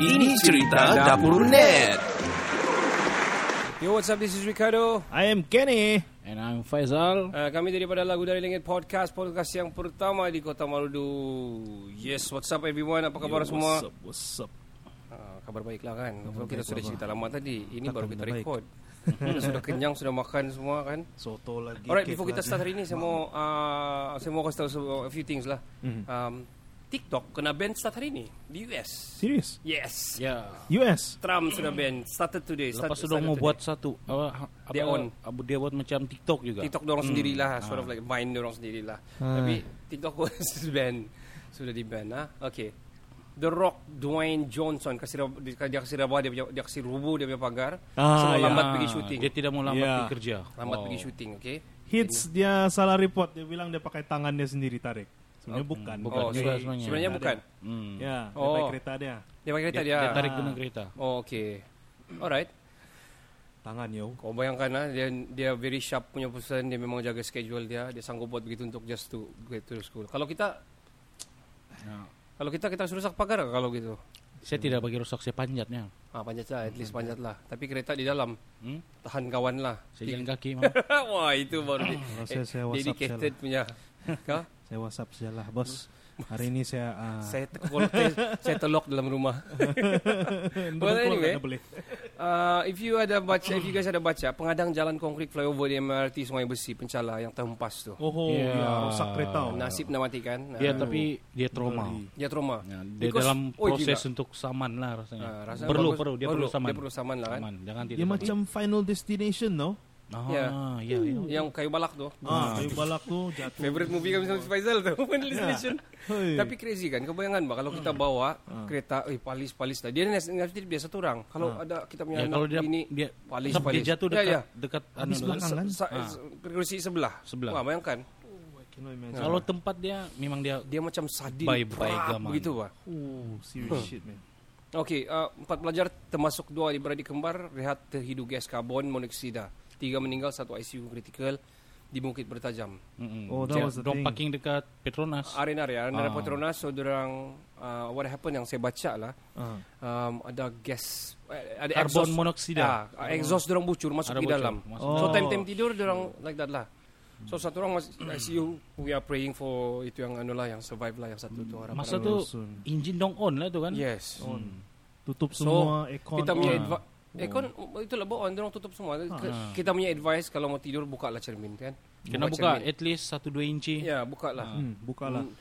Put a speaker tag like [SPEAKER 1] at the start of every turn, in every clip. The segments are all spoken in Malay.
[SPEAKER 1] Ini cerita dapur net.
[SPEAKER 2] Yo, what's up? This is Ricardo.
[SPEAKER 3] I am Kenny.
[SPEAKER 4] And I'm Faizal.
[SPEAKER 2] Uh, kami daripada Lagu Dari Langit Podcast, podcast yang pertama di Kota Maludu. Yes, what's up everyone? Apa khabar semua?
[SPEAKER 3] What's up? What's up?
[SPEAKER 2] Uh, kabar baiklah kan? Kabar kita sudah cerita lama tadi. Ini
[SPEAKER 3] Takkan
[SPEAKER 2] baru kita
[SPEAKER 3] baik.
[SPEAKER 2] record. kita sudah kenyang, sudah makan semua kan?
[SPEAKER 3] Soto lagi.
[SPEAKER 2] Alright, before kita start hari ini, saya mau uh, saya mau kasih tahu a few things lah.
[SPEAKER 3] Mhm.
[SPEAKER 2] Um, TikTok kena ban start hari ini di US.
[SPEAKER 3] Serius?
[SPEAKER 2] Yes.
[SPEAKER 4] Ya.
[SPEAKER 3] US?
[SPEAKER 2] Trump sudah ban. Started today.
[SPEAKER 4] Lepas
[SPEAKER 2] Start,
[SPEAKER 4] tu dong mau buat satu apa, apa
[SPEAKER 2] Dia on.
[SPEAKER 4] apa, dia buat macam TikTok juga.
[SPEAKER 2] TikTok dorong sendirilah sort of like Vine dorong sendirilah.
[SPEAKER 3] Ah.
[SPEAKER 2] Tapi TikTok was ban sudah di ban ah. Okay. The Rock Dwayne Johnson kasih dia dia kasih rabah dia punya- dia kasih rubuh dia punya pagar.
[SPEAKER 3] Ah,
[SPEAKER 2] semua
[SPEAKER 3] ya.
[SPEAKER 2] lambat
[SPEAKER 4] Ah,
[SPEAKER 2] pergi syuting.
[SPEAKER 4] Dia tidak mau lambat
[SPEAKER 3] Ya.
[SPEAKER 4] pergi kerja.
[SPEAKER 2] lambat
[SPEAKER 4] Oh.
[SPEAKER 2] pergi syuting, okay?
[SPEAKER 3] Hits dia salah report. Dia bilang dia pakai tangan dia sendiri tarik. Sebenarnya bukan.
[SPEAKER 4] bukan.
[SPEAKER 2] Oh,
[SPEAKER 4] juga sebenarnya.
[SPEAKER 2] sebenarnya
[SPEAKER 3] Ada.
[SPEAKER 2] bukan.
[SPEAKER 4] Hmm.
[SPEAKER 3] Ya, dia
[SPEAKER 2] Oh.
[SPEAKER 3] pakai kereta dia.
[SPEAKER 2] Dia pakai kereta
[SPEAKER 4] Dia,
[SPEAKER 2] dia.
[SPEAKER 4] dia tarik
[SPEAKER 3] Ah.
[SPEAKER 4] dengan kereta.
[SPEAKER 2] Oh, okay. Alright.
[SPEAKER 3] Tangan yo.
[SPEAKER 2] Kau bayangkan lah dia dia very sharp punya person, dia memang jaga schedule dia, dia sanggup buat begitu untuk just to get to school. Kalau kita
[SPEAKER 4] Ya.
[SPEAKER 2] kalau kita kita rusak pagar kalau gitu.
[SPEAKER 4] Saya tidak bagi rosak saya panjatnya.
[SPEAKER 2] Ah, panjat lah, at least panjat lah. Tapi kereta di dalam,
[SPEAKER 4] Hmm?
[SPEAKER 2] tahan kawan lah.
[SPEAKER 4] Saya jalan kaki mah.
[SPEAKER 2] Wah itu baru di,
[SPEAKER 3] saya- saya WhatsApp
[SPEAKER 2] dedicated punya. Kau?
[SPEAKER 3] Saya WhatsApp saja lah, bos. Hari ini saya ah,
[SPEAKER 2] Saya tekol, saya, telok dalam rumah.
[SPEAKER 3] keluar,
[SPEAKER 2] anyway.
[SPEAKER 3] tak boleh.
[SPEAKER 2] Uh, if you ada baca, if you guys ada baca, pengadang jalan konkrit flyover di MRT Sungai Besi Pencala yang terhempas tu.
[SPEAKER 3] Oh,
[SPEAKER 4] Ya.
[SPEAKER 3] ya, rusak kereta. oh.
[SPEAKER 2] Nasib nak matikan.
[SPEAKER 4] Dia
[SPEAKER 2] Uh,
[SPEAKER 4] tapi dia trauma.
[SPEAKER 2] dia trauma.
[SPEAKER 4] Ya, dia
[SPEAKER 2] Because-
[SPEAKER 4] dalam
[SPEAKER 2] oh,
[SPEAKER 4] proses
[SPEAKER 2] gila.
[SPEAKER 4] untuk saman lah rasanya.
[SPEAKER 2] Ah, rasanya
[SPEAKER 4] perlu
[SPEAKER 2] bagus.
[SPEAKER 4] perlu dia
[SPEAKER 2] Perlu,
[SPEAKER 4] perlu saman.
[SPEAKER 2] dia perlu saman lah kan.
[SPEAKER 4] Saman. Jangan tidak.
[SPEAKER 3] Dia
[SPEAKER 4] saman.
[SPEAKER 3] macam final destination, no?
[SPEAKER 4] Ah,
[SPEAKER 2] Ya.
[SPEAKER 4] ya. ya.
[SPEAKER 2] Yang kayu balak tu.
[SPEAKER 3] Ah, kayu balak tu jatuh.
[SPEAKER 2] Favorite movie kami sama si Faizal tu. Final Destination.
[SPEAKER 3] Hei.
[SPEAKER 2] Tapi crazy kan. Kau bayangan ba kalau kita bawa
[SPEAKER 3] Ah.
[SPEAKER 2] kereta, eh palis-palis lah. Dia nas- nasib dia satu orang. Kalau ada kita punya
[SPEAKER 4] Ya,
[SPEAKER 2] anak
[SPEAKER 4] kalau dia
[SPEAKER 2] ini
[SPEAKER 4] dia
[SPEAKER 2] palis palis.
[SPEAKER 4] dia jatuh
[SPEAKER 2] Ya,
[SPEAKER 4] dekat
[SPEAKER 2] ya.
[SPEAKER 4] dekat
[SPEAKER 3] Habis
[SPEAKER 4] anu,
[SPEAKER 3] belakang kan?
[SPEAKER 2] Sa-
[SPEAKER 4] Ah.
[SPEAKER 2] Kursi sebelah.
[SPEAKER 4] Sebelah.
[SPEAKER 2] Wah, bayangkan.
[SPEAKER 3] Imagine.
[SPEAKER 4] Kalau tempat dia memang dia
[SPEAKER 2] Dia macam sadin.
[SPEAKER 4] Bye-bye
[SPEAKER 2] Prak,
[SPEAKER 4] gaman.
[SPEAKER 2] Begitu pak.
[SPEAKER 3] Oh, serious shit, man.
[SPEAKER 2] Okey, uh, empat pelajar termasuk dua adik-beradik kembar rehat terhidu gas karbon monoksida. Tiga meninggal, satu ICU kritikal di Bukit Bertajam.
[SPEAKER 4] Mm-mm.
[SPEAKER 3] Oh, that was the thing.
[SPEAKER 4] parking dekat Petronas.
[SPEAKER 2] Arena ya, Arena
[SPEAKER 4] Ah.
[SPEAKER 2] Petronas. So, dorang, uh, what happened yang saya baca lah,
[SPEAKER 3] Ah.
[SPEAKER 2] um, ada gas, eh, ada
[SPEAKER 4] Karbon
[SPEAKER 2] exhaust.
[SPEAKER 4] monoksida.
[SPEAKER 2] Ah, exhaust dorang bucur masuk
[SPEAKER 4] Ada
[SPEAKER 2] di
[SPEAKER 4] bocor,
[SPEAKER 2] dalam.
[SPEAKER 4] masuk.
[SPEAKER 2] So
[SPEAKER 3] Oh.
[SPEAKER 2] time-time tidur dorang like that lah. So satu orang masih ICU, we are praying for itu yang anu lah, yang survive lah, yang satu tu harapan.
[SPEAKER 4] Masa
[SPEAKER 2] orang.
[SPEAKER 4] tu engine dong on lah tu kan.
[SPEAKER 2] Yes.
[SPEAKER 3] On. Tutup
[SPEAKER 2] So,
[SPEAKER 3] semua aircon.
[SPEAKER 2] kita punya
[SPEAKER 3] on.
[SPEAKER 2] Aircon itulah bawaan dorang tutup semua.
[SPEAKER 4] Ah.
[SPEAKER 2] Kita punya advice kalau mau tidur buka lah cermin kan.
[SPEAKER 4] Kena buka at least 1-2 inci.
[SPEAKER 2] Ya, buka lah.
[SPEAKER 3] Hmm, bukalah.
[SPEAKER 2] Hmm.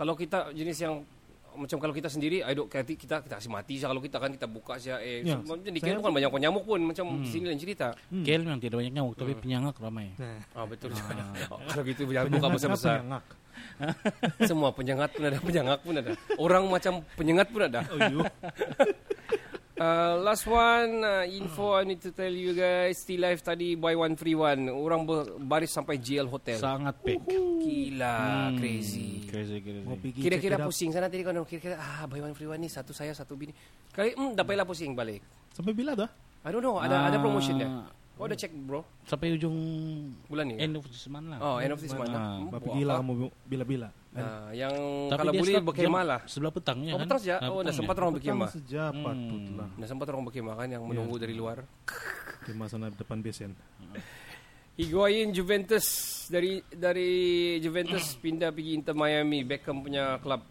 [SPEAKER 2] Kalau kita jenis yang macam kalau kita sendiri, I don't, kita, kita kita kasih mati saja kalau kita kan kita buka saja eh
[SPEAKER 3] Ya,
[SPEAKER 2] macam di KL bukan banyak nyamuk pun macam sini lain cerita.
[SPEAKER 3] Hmm.
[SPEAKER 4] KL memang tidak banyak nyamuk tapi penyangak ramai.
[SPEAKER 3] Nah,
[SPEAKER 2] Ah betul. kalau gitu jangan buka besar-besar.
[SPEAKER 3] Penyangak.
[SPEAKER 2] Semua penyengat pun ada, penyengat pun ada. Orang macam penyengat pun ada.
[SPEAKER 3] Oh.
[SPEAKER 2] Uh, last one uh, info I need to tell you guys. Still life tadi buy one free one. Orang berbaris sampai JL hotel.
[SPEAKER 4] Sangat pack.
[SPEAKER 2] Gila,
[SPEAKER 4] Hmm,
[SPEAKER 2] crazy.
[SPEAKER 4] Crazy crazy.
[SPEAKER 2] Kira-kira pusing sana tadi kan kira-kira ah buy one free one ni satu saya satu bini. Kali hmm dapatlah pusing balik.
[SPEAKER 3] Sampai bila dah?
[SPEAKER 2] I don't know ada ada
[SPEAKER 4] Ah,
[SPEAKER 2] promotion dia. Kau ada check bro
[SPEAKER 4] Sampai ujung
[SPEAKER 2] bulan ni.
[SPEAKER 4] end of this month lah.
[SPEAKER 2] Oh, end of this month.
[SPEAKER 4] Ah.
[SPEAKER 2] Hmm,
[SPEAKER 3] Bapak lah
[SPEAKER 2] apa?
[SPEAKER 3] kamu bila-bila.
[SPEAKER 2] Ah, yang
[SPEAKER 4] Tapi
[SPEAKER 2] kalau boleh berkemah lah.
[SPEAKER 4] Sebelah petangnya
[SPEAKER 2] Oh,
[SPEAKER 4] kan.
[SPEAKER 2] petang.
[SPEAKER 4] Ah,
[SPEAKER 2] Oh, dah
[SPEAKER 4] petang
[SPEAKER 2] sempat
[SPEAKER 4] ya?
[SPEAKER 2] orang berkemah.
[SPEAKER 3] Sejak
[SPEAKER 4] Hmm.
[SPEAKER 3] patutlah.
[SPEAKER 2] Dah sempat orang berkemah kan yang menunggu dari luar.
[SPEAKER 3] Kemah sana depan besen.
[SPEAKER 2] Higuain Juventus dari dari Juventus pindah pergi Inter Miami Beckham punya klub.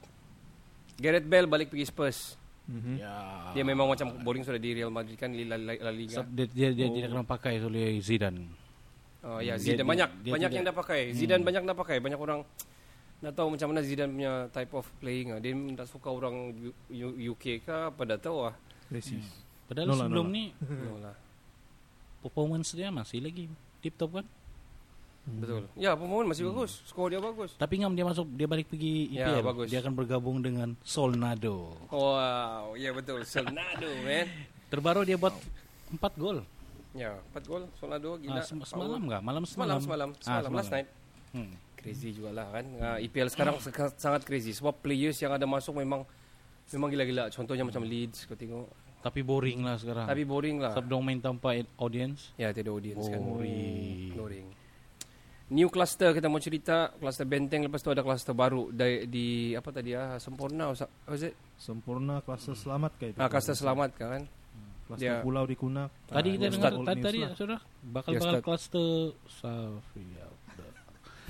[SPEAKER 2] Gareth Bale balik pergi Spurs.
[SPEAKER 3] Mhm.
[SPEAKER 4] Ya.
[SPEAKER 2] Dia memang macam boring sudah di Real Madrid kan di La, La, La Liga.
[SPEAKER 4] Sebab dia dia, dia tidak kena pakai oleh Zidane.
[SPEAKER 2] Oh ya
[SPEAKER 4] Dia-
[SPEAKER 2] Zidane
[SPEAKER 4] dia-
[SPEAKER 2] banyak
[SPEAKER 4] dia
[SPEAKER 2] banyak
[SPEAKER 4] tidak-
[SPEAKER 2] yang dah pakai. Zidane banyak dah pakai. Banyak orang nak tahu macam mana Zidane punya type of playing. Dia tak suka orang UK ke apa dah tahu ah.
[SPEAKER 3] Racist.
[SPEAKER 4] Padahal
[SPEAKER 3] No lah,
[SPEAKER 4] sebelum
[SPEAKER 3] no lah.
[SPEAKER 4] ni
[SPEAKER 2] No lah.
[SPEAKER 4] performance dia masih lagi tip top kan.
[SPEAKER 2] Betul. Ya, pemain masih bagus. Skor dia bagus.
[SPEAKER 4] Tapi ngam dia masuk dia balik pergi
[SPEAKER 2] Ya,
[SPEAKER 4] EPL.
[SPEAKER 2] bagus.
[SPEAKER 4] Dia akan bergabung dengan Solnado.
[SPEAKER 2] Wow, ya betul. Solnado, man.
[SPEAKER 4] Terbaru dia buat 4 gol.
[SPEAKER 2] Ya, 4 gol Solnado gila.
[SPEAKER 4] Ah, sem- semalam enggak? Malam
[SPEAKER 2] Semalam,
[SPEAKER 4] semalam.
[SPEAKER 2] semalam, semalam,
[SPEAKER 4] Ah,
[SPEAKER 2] last night.
[SPEAKER 4] Hmm.
[SPEAKER 2] Crazy juga lah kan. Uh, EPL sekarang seka- sangat crazy sebab players yang ada masuk memang memang gila-gila. Contohnya macam Leeds kau tengok.
[SPEAKER 4] Tapi boring lah sekarang.
[SPEAKER 2] Tapi boring lah.
[SPEAKER 4] Sebab dong main tanpa audience.
[SPEAKER 2] Ya, tiada audience kan.
[SPEAKER 4] Boring.
[SPEAKER 2] Boring. New cluster kita mau cerita cluster benteng lepas tu ada cluster baru di, di apa tadi ah sempurna Usa- was it
[SPEAKER 3] Sempurna kluster selamat kayak itu.
[SPEAKER 2] ah cluster selamat kan
[SPEAKER 3] Kluster
[SPEAKER 2] dia-
[SPEAKER 3] pulau di Kunak.
[SPEAKER 4] Tadi
[SPEAKER 3] Ah,
[SPEAKER 4] kita dengar tadi, tadi
[SPEAKER 3] lah.
[SPEAKER 4] sudah bakal
[SPEAKER 2] Ya,
[SPEAKER 4] bakal cluster Safria.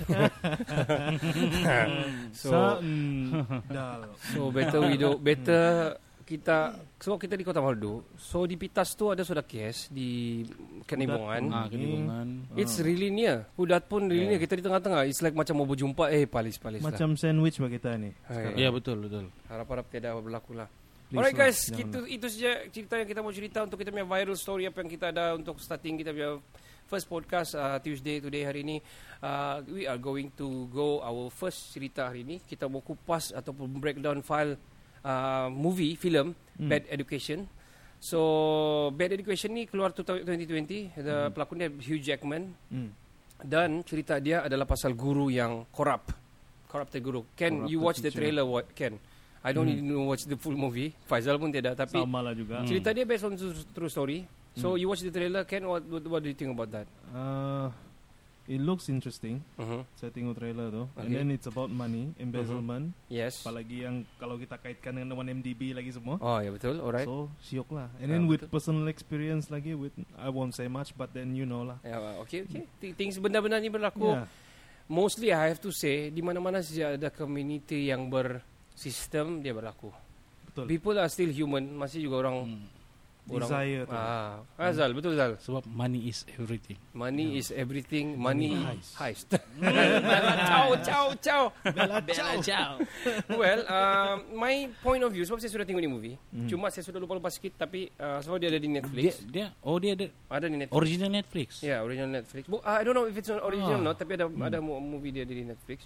[SPEAKER 2] so
[SPEAKER 3] Sa- mm, dal.
[SPEAKER 2] so better we do better kita so kita di Kota Marudu so di Pitas tu ada sudah kes di Kenibongan
[SPEAKER 4] Ah, kedibungan.
[SPEAKER 2] It's really near. Hudat pun really near. Kita di tengah-tengah. It's like macam mau berjumpa. Eh, palis-palis lah.
[SPEAKER 3] Macam sandwich bagi kita ni.
[SPEAKER 4] Ya betul betul.
[SPEAKER 2] Harap-harap tiada apa berlaku lah.
[SPEAKER 3] Please
[SPEAKER 2] Alright
[SPEAKER 3] lah,
[SPEAKER 2] guys,
[SPEAKER 3] jangan
[SPEAKER 2] itu, itu saja cerita yang kita mau cerita untuk kita punya viral story apa yang kita ada untuk starting kita punya first podcast uh, Tuesday today hari ini. Uh, we are going to go our first cerita hari ini. Kita mau kupas ataupun breakdown file uh, movie, film Bad Education. So Bad Education ni keluar tu tahun 2020. The pelakon dia Hugh Jackman.
[SPEAKER 3] Hmm.
[SPEAKER 2] Dan cerita dia adalah pasal guru yang corrupt. Corrupted guru. Ken, you watch the
[SPEAKER 3] teacher.
[SPEAKER 2] trailer, what, Ken? I don't need to watch the full movie. Faizal pun tidak. Tapi
[SPEAKER 3] Sama lah juga.
[SPEAKER 2] cerita dia based on true, story. So you watch the trailer, Ken, what, what, what do you think about that?
[SPEAKER 3] Uh, it looks interesting.
[SPEAKER 2] Uh-huh.
[SPEAKER 3] Saya tengok trailer tu. And
[SPEAKER 2] Okay.
[SPEAKER 3] then it's about money, embezzlement.
[SPEAKER 2] Yes.
[SPEAKER 3] Apalagi yang kalau kita kaitkan dengan 1MDB lagi semua.
[SPEAKER 2] Oh, ya betul. Alright.
[SPEAKER 3] So, syok lah. And
[SPEAKER 2] Ah,
[SPEAKER 3] then with
[SPEAKER 2] betul.
[SPEAKER 3] personal experience lagi, with I won't say much, but then you know lah.
[SPEAKER 2] Ya, okay, okay. Th- Things benda-benda ni berlaku.
[SPEAKER 3] Yeah.
[SPEAKER 2] Mostly I have to say, di mana-mana saja ada community yang bersistem, dia berlaku.
[SPEAKER 3] Betul.
[SPEAKER 2] People are still human. Masih juga orang...
[SPEAKER 4] Hmm.
[SPEAKER 2] Orang
[SPEAKER 3] Desire tu.
[SPEAKER 2] Ah, ah, Zal, betul Zal.
[SPEAKER 4] Sebab money is everything.
[SPEAKER 2] Money is everything. Money,
[SPEAKER 3] heist.
[SPEAKER 2] heist. Bella, ciao, ciao, ciao.
[SPEAKER 4] Bella ciao.
[SPEAKER 2] well, uh, my point of view, sebab saya sudah tengok ni movie.
[SPEAKER 3] Hmm.
[SPEAKER 2] Cuma saya sudah lupa-lupa sikit, tapi uh, sebab dia ada di
[SPEAKER 4] Dia,
[SPEAKER 2] Netflix.
[SPEAKER 4] dia oh dia ada
[SPEAKER 2] ada di Netflix.
[SPEAKER 4] original Netflix.
[SPEAKER 2] Yeah, original Netflix. Bu- uh, I don't know if it's original or
[SPEAKER 4] Ah.
[SPEAKER 2] not, tapi ada ada mo- movie dia di Netflix.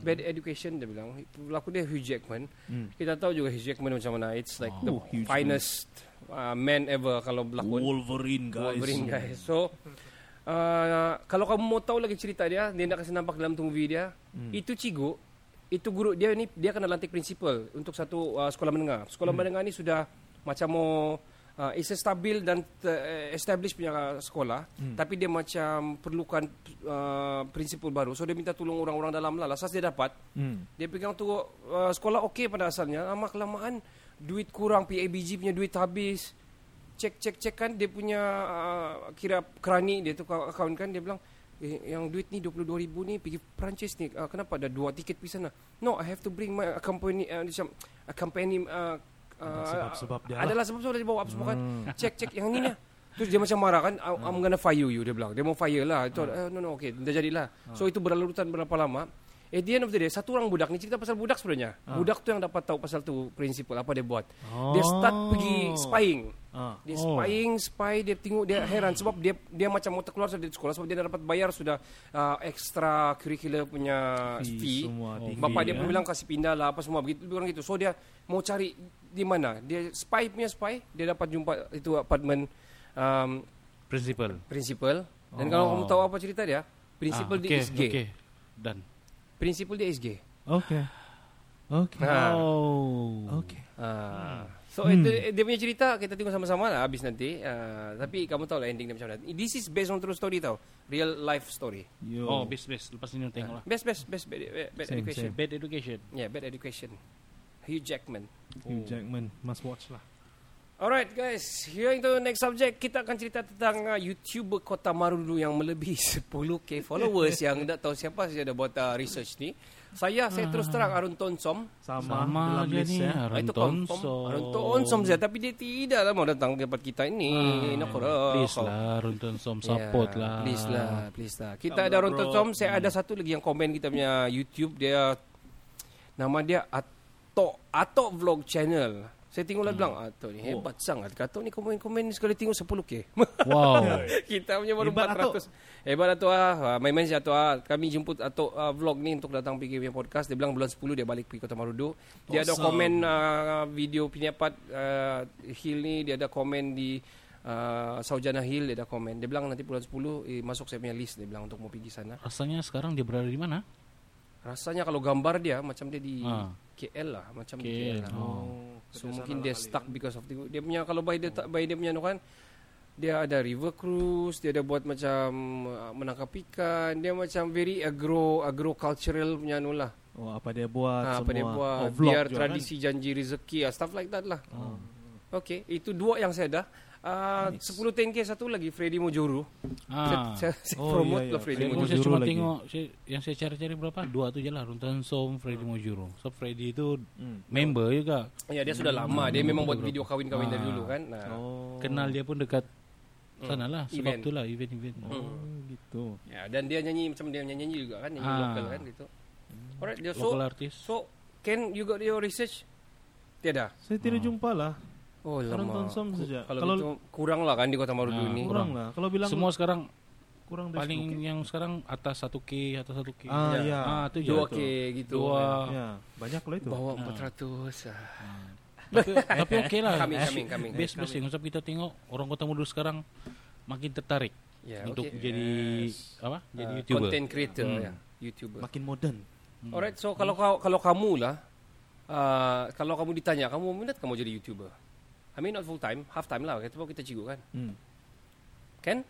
[SPEAKER 2] Bad Education dia bilang. Pelaku dia Hugh Jackman.
[SPEAKER 3] Hmm.
[SPEAKER 2] Kita tahu juga Hugh Jackman macam mana. It's like the
[SPEAKER 3] Oh, Hugh
[SPEAKER 2] finest uh, man ever kalau berlakon.
[SPEAKER 3] Wolverine guys.
[SPEAKER 2] Wolverine guys. So uh, kalau kamu mau tahu lagi cerita dia, dia nak kasi nampak dalam tu movie dia.
[SPEAKER 3] Hmm.
[SPEAKER 2] Itu cigu, itu guru dia ni dia kena lantik principal untuk satu uh, sekolah menengah. Sekolah menengah ni sudah macam mau uh, is a stabil dan uh, established punya uh, sekolah, tapi dia macam perlukan uh, principal baru. So dia minta tolong orang-orang dalam lah. Lasas dia dapat,
[SPEAKER 3] Hmm.
[SPEAKER 2] dia pegang tu uh, sekolah okey pada asalnya, lama kelamaan duit kurang, PABG punya duit habis. Cek cek cek kan dia punya uh, kira kerani dia tu akaun kan dia bilang eh, yang duit ni 22 ribu ni pergi Perancis ni uh, kenapa ada dua tiket pergi sana no I have to bring my company uh, macam a company uh,
[SPEAKER 3] Ada sebab-sebab dia lah.
[SPEAKER 2] adalah sebab-sebab dia bawa apa semua kan.
[SPEAKER 3] Hmm.
[SPEAKER 2] cek cek yang ni ni Terus dia macam marah kan I- I'm gonna fire you dia bilang. Dia mau fire lah. Itu, eh, No no okay Dah jadilah. So itu berlalutan berapa lama? At the end of the day Satu orang budak ni Cerita pasal budak sebenarnya. Budak tu yang dapat tahu Pasal tu prinsipal Apa dia buat. Dia start pergi spying.
[SPEAKER 3] Ah.
[SPEAKER 2] Dia
[SPEAKER 3] Oh.
[SPEAKER 2] spying Spy Dia tengok Dia heran Sebab dia dia macam mau terkeluar dari sekolah Sebab dia dah dapat bayar Sudah uh, Extra curricular punya
[SPEAKER 3] Fee
[SPEAKER 2] fee,
[SPEAKER 3] semua,
[SPEAKER 2] Oh, Bapak dia
[SPEAKER 3] ya.
[SPEAKER 2] pun bilang Kasih pindah lah Apa semua begitu Lebih kurang gitu. So dia Mau cari Di mana Dia spy punya spy Dia dapat jumpa Itu apartment um,
[SPEAKER 4] Principal.
[SPEAKER 2] Principal Dan
[SPEAKER 3] Oh.
[SPEAKER 2] kalau kamu tahu apa cerita dia Principal
[SPEAKER 4] Ah,
[SPEAKER 2] dia
[SPEAKER 4] okay,
[SPEAKER 2] is gay
[SPEAKER 4] Okay. Dan
[SPEAKER 2] Principal dia is gay
[SPEAKER 3] Okay. Okay.
[SPEAKER 2] Ah.
[SPEAKER 4] Oh.
[SPEAKER 3] Okay.
[SPEAKER 2] Ah. So
[SPEAKER 3] Hmm.
[SPEAKER 2] itu dia punya cerita kita tengok sama-sama lah habis nanti. Ah, tapi kamu tahu lah ending dia macam mana. This is based on true story tau. Real life story.
[SPEAKER 3] Yo.
[SPEAKER 4] Oh, best best. Lepas ini tengok lah.
[SPEAKER 2] Best best best bad, bad, bad
[SPEAKER 3] Same,
[SPEAKER 2] education.
[SPEAKER 3] same.
[SPEAKER 4] Bad education.
[SPEAKER 2] Yeah, bad education. Hugh Jackman.
[SPEAKER 3] Hugh Jackman must watch lah.
[SPEAKER 2] Alright guys, here into the next subject kita akan cerita tentang uh, YouTuber Kota Marudu yang melebihi 10k followers yang tak tahu siapa saja ada buat uh, research ni. Saya saya terus terang Arun Tonsom.
[SPEAKER 3] Sama,
[SPEAKER 4] Sama
[SPEAKER 3] dalam list
[SPEAKER 4] ni.
[SPEAKER 3] ya.
[SPEAKER 2] Ah,
[SPEAKER 4] Arun
[SPEAKER 2] itu.
[SPEAKER 4] Tonsom.
[SPEAKER 2] Arun Tonsom saja tapi dia tidak lah mau datang ke tempat kita ini. Nak korang.
[SPEAKER 4] Please lah, Runton Som support
[SPEAKER 2] Yeah,
[SPEAKER 4] lah.
[SPEAKER 2] Please lah, please lah. Kita
[SPEAKER 3] Come
[SPEAKER 2] ada Ronton
[SPEAKER 3] bro.
[SPEAKER 2] Tom, saya ada satu lagi yang komen kita punya YouTube dia nama dia Ato Ato Vlog Channel. Saya tengok lah bilang Ato ni hebat sangat. Kata ni komen-komen ni sekali tengok 10k.
[SPEAKER 4] Wow.
[SPEAKER 2] kita punya baru
[SPEAKER 3] Hebat, Ato.
[SPEAKER 2] 400. Hebat Ato ah. Ah, Main-main si Ato ah. Kami jemput Ato ah, vlog ni untuk datang pergi punya podcast. Dia bilang bulan 10 dia balik pergi Kota Marudu. Dia ada
[SPEAKER 3] Awesome.
[SPEAKER 2] komen ah, video penyapat ah, Hill ni, dia ada komen di uh, Saujana Hill dia ada komen. Dia bilang nanti bulan 10 eh, masuk saya punya list dia bilang untuk mau pergi sana.
[SPEAKER 4] Rasanya sekarang dia berada di mana?
[SPEAKER 2] Rasanya kalau gambar dia macam dia di
[SPEAKER 4] Ah.
[SPEAKER 2] KL lah, macam
[SPEAKER 4] KL.
[SPEAKER 2] KL lah.
[SPEAKER 4] Oh.
[SPEAKER 2] So mungkin dia stuck because of the, dia punya kalau by dia by dia punya kan dia ada river cruise, dia ada buat macam uh, menangkap ikan, dia macam very agro agro cultural punya anu lah.
[SPEAKER 3] Oh, apa dia buat
[SPEAKER 2] Ha,
[SPEAKER 3] semua.
[SPEAKER 2] apa dia buat,
[SPEAKER 3] oh, vlog
[SPEAKER 2] biar tradisi janji rezeki ah, stuff like that lah.
[SPEAKER 3] Kan? Oh.
[SPEAKER 2] Okay, itu dua yang saya dah. Uh,
[SPEAKER 3] Nice.
[SPEAKER 2] 10 10k satu lagi Freddy Mojoro.
[SPEAKER 4] Ah.
[SPEAKER 2] Saya, saya, saya
[SPEAKER 3] Oh,
[SPEAKER 2] promote
[SPEAKER 3] iya, iya.
[SPEAKER 2] lah Freddy
[SPEAKER 4] Saya,
[SPEAKER 2] Mojoro.
[SPEAKER 4] saya cuma
[SPEAKER 3] lagi.
[SPEAKER 4] tengok saya, yang saya cari-cari berapa dua tu je lah Runtan Som, Freddy Mojuro. So Freddy itu
[SPEAKER 3] Hmm.
[SPEAKER 4] member juga.
[SPEAKER 2] Ya dia sudah lama, dia memang buat video kawin-kawin dari
[SPEAKER 4] Ah.
[SPEAKER 2] dulu kan. Nah,
[SPEAKER 3] Oh.
[SPEAKER 4] Kenal dia pun dekat sana lah. Sebab
[SPEAKER 2] Event.
[SPEAKER 4] tu lah event-event.
[SPEAKER 3] Oh, gitu.
[SPEAKER 2] Ya, dan dia nyanyi macam dia nyanyi juga kan, nyanyi
[SPEAKER 4] Ah.
[SPEAKER 2] lokal kan gitu. Alright, dia so
[SPEAKER 4] Local artis.
[SPEAKER 2] so Ken you got your research? Tiada.
[SPEAKER 3] Saya tidak jumpa lah.
[SPEAKER 2] Oh, lama.
[SPEAKER 3] Tom saja.
[SPEAKER 2] Kalau,
[SPEAKER 3] Kalau-
[SPEAKER 2] gitu kurang lah kan di Kota Marudu
[SPEAKER 4] Ah,
[SPEAKER 2] ni.
[SPEAKER 3] Kurang lah. Kalau bilang
[SPEAKER 4] Semua sekarang
[SPEAKER 3] kurang dari
[SPEAKER 4] paling
[SPEAKER 3] 10K.
[SPEAKER 4] yang sekarang atas 1K, atas 1K.
[SPEAKER 3] Ah,
[SPEAKER 2] Ya.
[SPEAKER 3] ya.
[SPEAKER 4] Ah, tu je.
[SPEAKER 2] 2K gitu.
[SPEAKER 4] Dua.
[SPEAKER 3] Ya, banyak lah itu.
[SPEAKER 2] Bawa
[SPEAKER 4] Ah.
[SPEAKER 2] 400. Ah.
[SPEAKER 4] tapi, tapi okey lah.
[SPEAKER 2] Coming, coming, coming.
[SPEAKER 4] Best best yang kita tengok orang Kota Mudu sekarang makin tertarik
[SPEAKER 2] Ya,
[SPEAKER 4] untuk
[SPEAKER 2] okay.
[SPEAKER 4] jadi
[SPEAKER 2] Yes.
[SPEAKER 4] apa? Jadi
[SPEAKER 2] Ah,
[SPEAKER 4] YouTuber.
[SPEAKER 2] Content creator
[SPEAKER 4] Hmm.
[SPEAKER 2] ya, YouTuber.
[SPEAKER 3] Makin modern.
[SPEAKER 4] Hmm.
[SPEAKER 2] Alright, so kalau kalau kamu lah uh, kalau kamu ditanya kamu minat kamu jadi YouTuber. I mean not full time, half time lah. Kita kita cikgu kan.
[SPEAKER 3] Hmm.
[SPEAKER 2] Ken?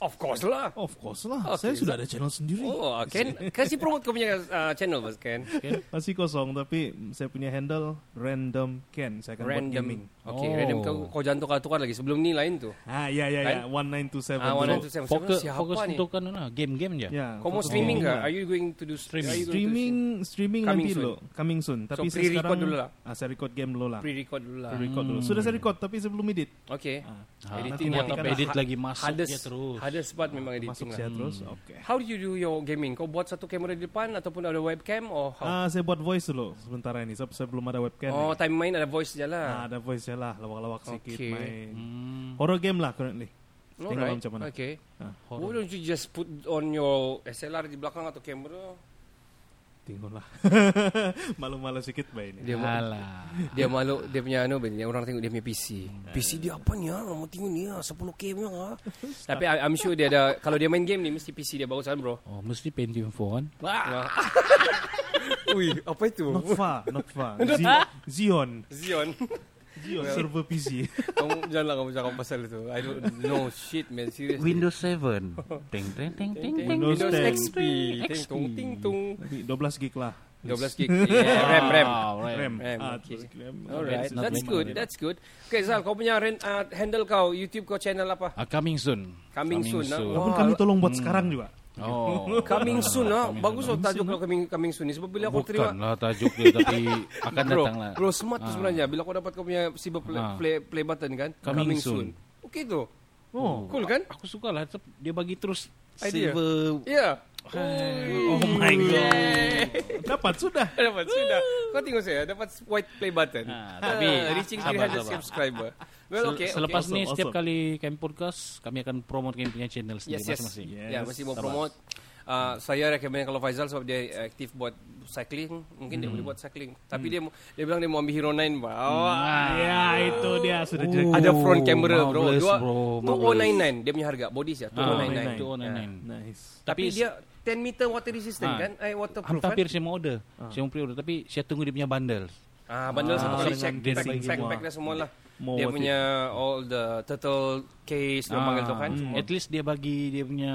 [SPEAKER 2] Of course lah.
[SPEAKER 3] Of course lah.
[SPEAKER 2] Okay,
[SPEAKER 3] Saya sudah
[SPEAKER 2] so-
[SPEAKER 3] ada channel sendiri.
[SPEAKER 2] Oh, Ken, kasih promote kau punya uh, channel Mas Ken.
[SPEAKER 3] Masih kosong tapi saya punya handle random Ken. Saya akan buat gaming.
[SPEAKER 2] Random. Okay,
[SPEAKER 4] Oh.
[SPEAKER 2] random kau kau jangan tukar-tukar lagi. Sebelum ni lain tu.
[SPEAKER 3] Ah ya ya ya
[SPEAKER 2] Kan?
[SPEAKER 3] 1927.
[SPEAKER 2] Ah,
[SPEAKER 3] dulu.
[SPEAKER 2] 1927.
[SPEAKER 4] Fokus
[SPEAKER 2] Siapa
[SPEAKER 4] fokus
[SPEAKER 2] ni?
[SPEAKER 4] untuk kan lah game-game je.
[SPEAKER 3] Ya.
[SPEAKER 2] Kau mau
[SPEAKER 3] fokus
[SPEAKER 2] streaming ke? Are you going to do
[SPEAKER 4] Streaming.
[SPEAKER 3] Streaming streaming
[SPEAKER 2] Coming
[SPEAKER 3] nanti
[SPEAKER 2] soon.
[SPEAKER 3] dulu. Coming soon. Tapi saya
[SPEAKER 2] pre-record
[SPEAKER 3] sekarang
[SPEAKER 2] dulu lah.
[SPEAKER 3] Ah, saya record game dulu lah.
[SPEAKER 2] Pre-record dulu lah.
[SPEAKER 3] Pre-record dulu. Sudah saya record tapi saya belum edit.
[SPEAKER 2] Okay.
[SPEAKER 3] Ah,
[SPEAKER 4] Ha,
[SPEAKER 2] Editing
[SPEAKER 4] nanti
[SPEAKER 2] yang
[SPEAKER 4] edit lagi masuk
[SPEAKER 2] Hardest,
[SPEAKER 4] je terus.
[SPEAKER 2] Hardest part memang editing
[SPEAKER 3] masuk
[SPEAKER 2] lah.
[SPEAKER 3] saya terus. Oke.
[SPEAKER 2] How do you do your gaming? Kau buat satu kamera di depan ataupun ada webcam or how?
[SPEAKER 3] Ah, saya buat voice dulu sementara ini. Sebab saya belum ada webcam.
[SPEAKER 2] oh,
[SPEAKER 3] nih.
[SPEAKER 2] time main ada voice je
[SPEAKER 3] Ah,
[SPEAKER 2] lah.
[SPEAKER 3] ada voice ya lah, lawak-lawak
[SPEAKER 2] Okay.
[SPEAKER 3] main.
[SPEAKER 4] Hmm,
[SPEAKER 3] Horror game lah currently. Tengok
[SPEAKER 2] Alright.
[SPEAKER 3] macam mana.
[SPEAKER 2] Okay.
[SPEAKER 3] Ah,
[SPEAKER 2] Why don't you just put on your SLR di belakang atau kamera?
[SPEAKER 3] Tengok lah. Malu-malu sedikit baik ini.
[SPEAKER 2] Dia ma-
[SPEAKER 4] Alah.
[SPEAKER 2] dia malu dia punya anu ben, orang tengok dia punya PC. PC dia apa ni ah? Mau tengok ni ah 10K punya ah. Tapi I- I'm sure dia ada kalau dia main game ni mesti PC dia bagus kan bro.
[SPEAKER 4] Oh, mesti Pentium 4 kan?
[SPEAKER 2] Wah. Ui, apa itu?
[SPEAKER 3] Nokva. Z- Zion.
[SPEAKER 2] Zion.
[SPEAKER 3] Zion server PC.
[SPEAKER 2] kamu janganlah kamu cakap pasal itu. I don't know shit man, serious.
[SPEAKER 4] Windows 7. Ting ting ting ting ting.
[SPEAKER 3] Windows
[SPEAKER 2] Windows
[SPEAKER 3] 10.
[SPEAKER 2] XP. Ting tung ting tung.
[SPEAKER 3] Tapi 12 gig lah.
[SPEAKER 2] 12 gig. Yeah, RAM RAM.
[SPEAKER 3] RAM.
[SPEAKER 2] RAM,
[SPEAKER 3] Ah,
[SPEAKER 2] okay.
[SPEAKER 3] 12 gig RAM.
[SPEAKER 2] Alright,
[SPEAKER 3] It's not
[SPEAKER 2] that's good. That's good. Okay, Zal, kau punya ren- uh, handle kau, YouTube kau channel apa?
[SPEAKER 4] Ah, coming soon.
[SPEAKER 2] Coming soon, ah.
[SPEAKER 3] Walaupun
[SPEAKER 2] Wah,
[SPEAKER 3] kami tolong buat sekarang juga.
[SPEAKER 4] Oh.
[SPEAKER 2] Coming soon, ah.
[SPEAKER 4] Coming
[SPEAKER 2] Bagus
[SPEAKER 4] soon.
[SPEAKER 2] oh tajuk kau coming coming soon ni sebab bila aku terima
[SPEAKER 4] Bukan lah tajuk dia tapi akan
[SPEAKER 2] bro,
[SPEAKER 4] datang lah.
[SPEAKER 2] bro smart tu
[SPEAKER 4] Ah.
[SPEAKER 2] sebenarnya bila kau dapat kau punya silver play,
[SPEAKER 4] Ah.
[SPEAKER 2] play, play button kan
[SPEAKER 4] Coming soon.
[SPEAKER 2] Okay tu.
[SPEAKER 3] Oh.
[SPEAKER 2] Cool kan?
[SPEAKER 4] Aku suka lah dia bagi terus
[SPEAKER 2] Idea.
[SPEAKER 4] silver.
[SPEAKER 2] Ya.
[SPEAKER 4] Oh my god.
[SPEAKER 3] Dapat sudah.
[SPEAKER 2] Dapat sudah. Kau tengok saya dapat white play button.
[SPEAKER 4] Ah,
[SPEAKER 2] Tapi reaching
[SPEAKER 4] sabar,
[SPEAKER 2] 300
[SPEAKER 4] sabar.
[SPEAKER 2] subscriber. Well, okay.
[SPEAKER 4] Selepas
[SPEAKER 2] okay.
[SPEAKER 4] ni
[SPEAKER 3] Awesome,
[SPEAKER 4] setiap
[SPEAKER 3] awesome.
[SPEAKER 4] kali kami podcast kami akan promote kami punya channel sendiri
[SPEAKER 2] Yes, yes.
[SPEAKER 4] masing-masing.
[SPEAKER 3] Yes.
[SPEAKER 2] Ya, masih mau promote. Uh, saya recommend kalau Faizal sebab dia aktif buat cycling, mungkin dia boleh buat cycling. Tapi dia mu- dia bilang dia mau ambil Hero 9, Pak. Oh,
[SPEAKER 3] Ya, itu dia sudah
[SPEAKER 4] Oh.
[SPEAKER 3] jadi.
[SPEAKER 2] ada front camera, bro. Dua,
[SPEAKER 4] bro,
[SPEAKER 2] 2099 dia punya harga. Body ya,
[SPEAKER 4] Ah,
[SPEAKER 2] 2099.
[SPEAKER 4] 2099.
[SPEAKER 3] Nice.
[SPEAKER 2] Tapi
[SPEAKER 4] Tapi
[SPEAKER 2] dia 10 meter water resistant
[SPEAKER 4] Ah.
[SPEAKER 2] kan? Eh waterproof
[SPEAKER 4] Hampir
[SPEAKER 2] kan?
[SPEAKER 4] saya mau order. Saya mau pre-order tapi saya tunggu dia punya bundle.
[SPEAKER 2] Ah, bundle
[SPEAKER 3] Ah,
[SPEAKER 2] satu kali check
[SPEAKER 3] dia
[SPEAKER 2] pack, pack,
[SPEAKER 3] semua.
[SPEAKER 2] pack dah semua lah.
[SPEAKER 3] More
[SPEAKER 2] dia punya all the turtle case dia panggil tu kan.
[SPEAKER 3] Hmm.
[SPEAKER 2] semua.
[SPEAKER 4] At least dia bagi dia punya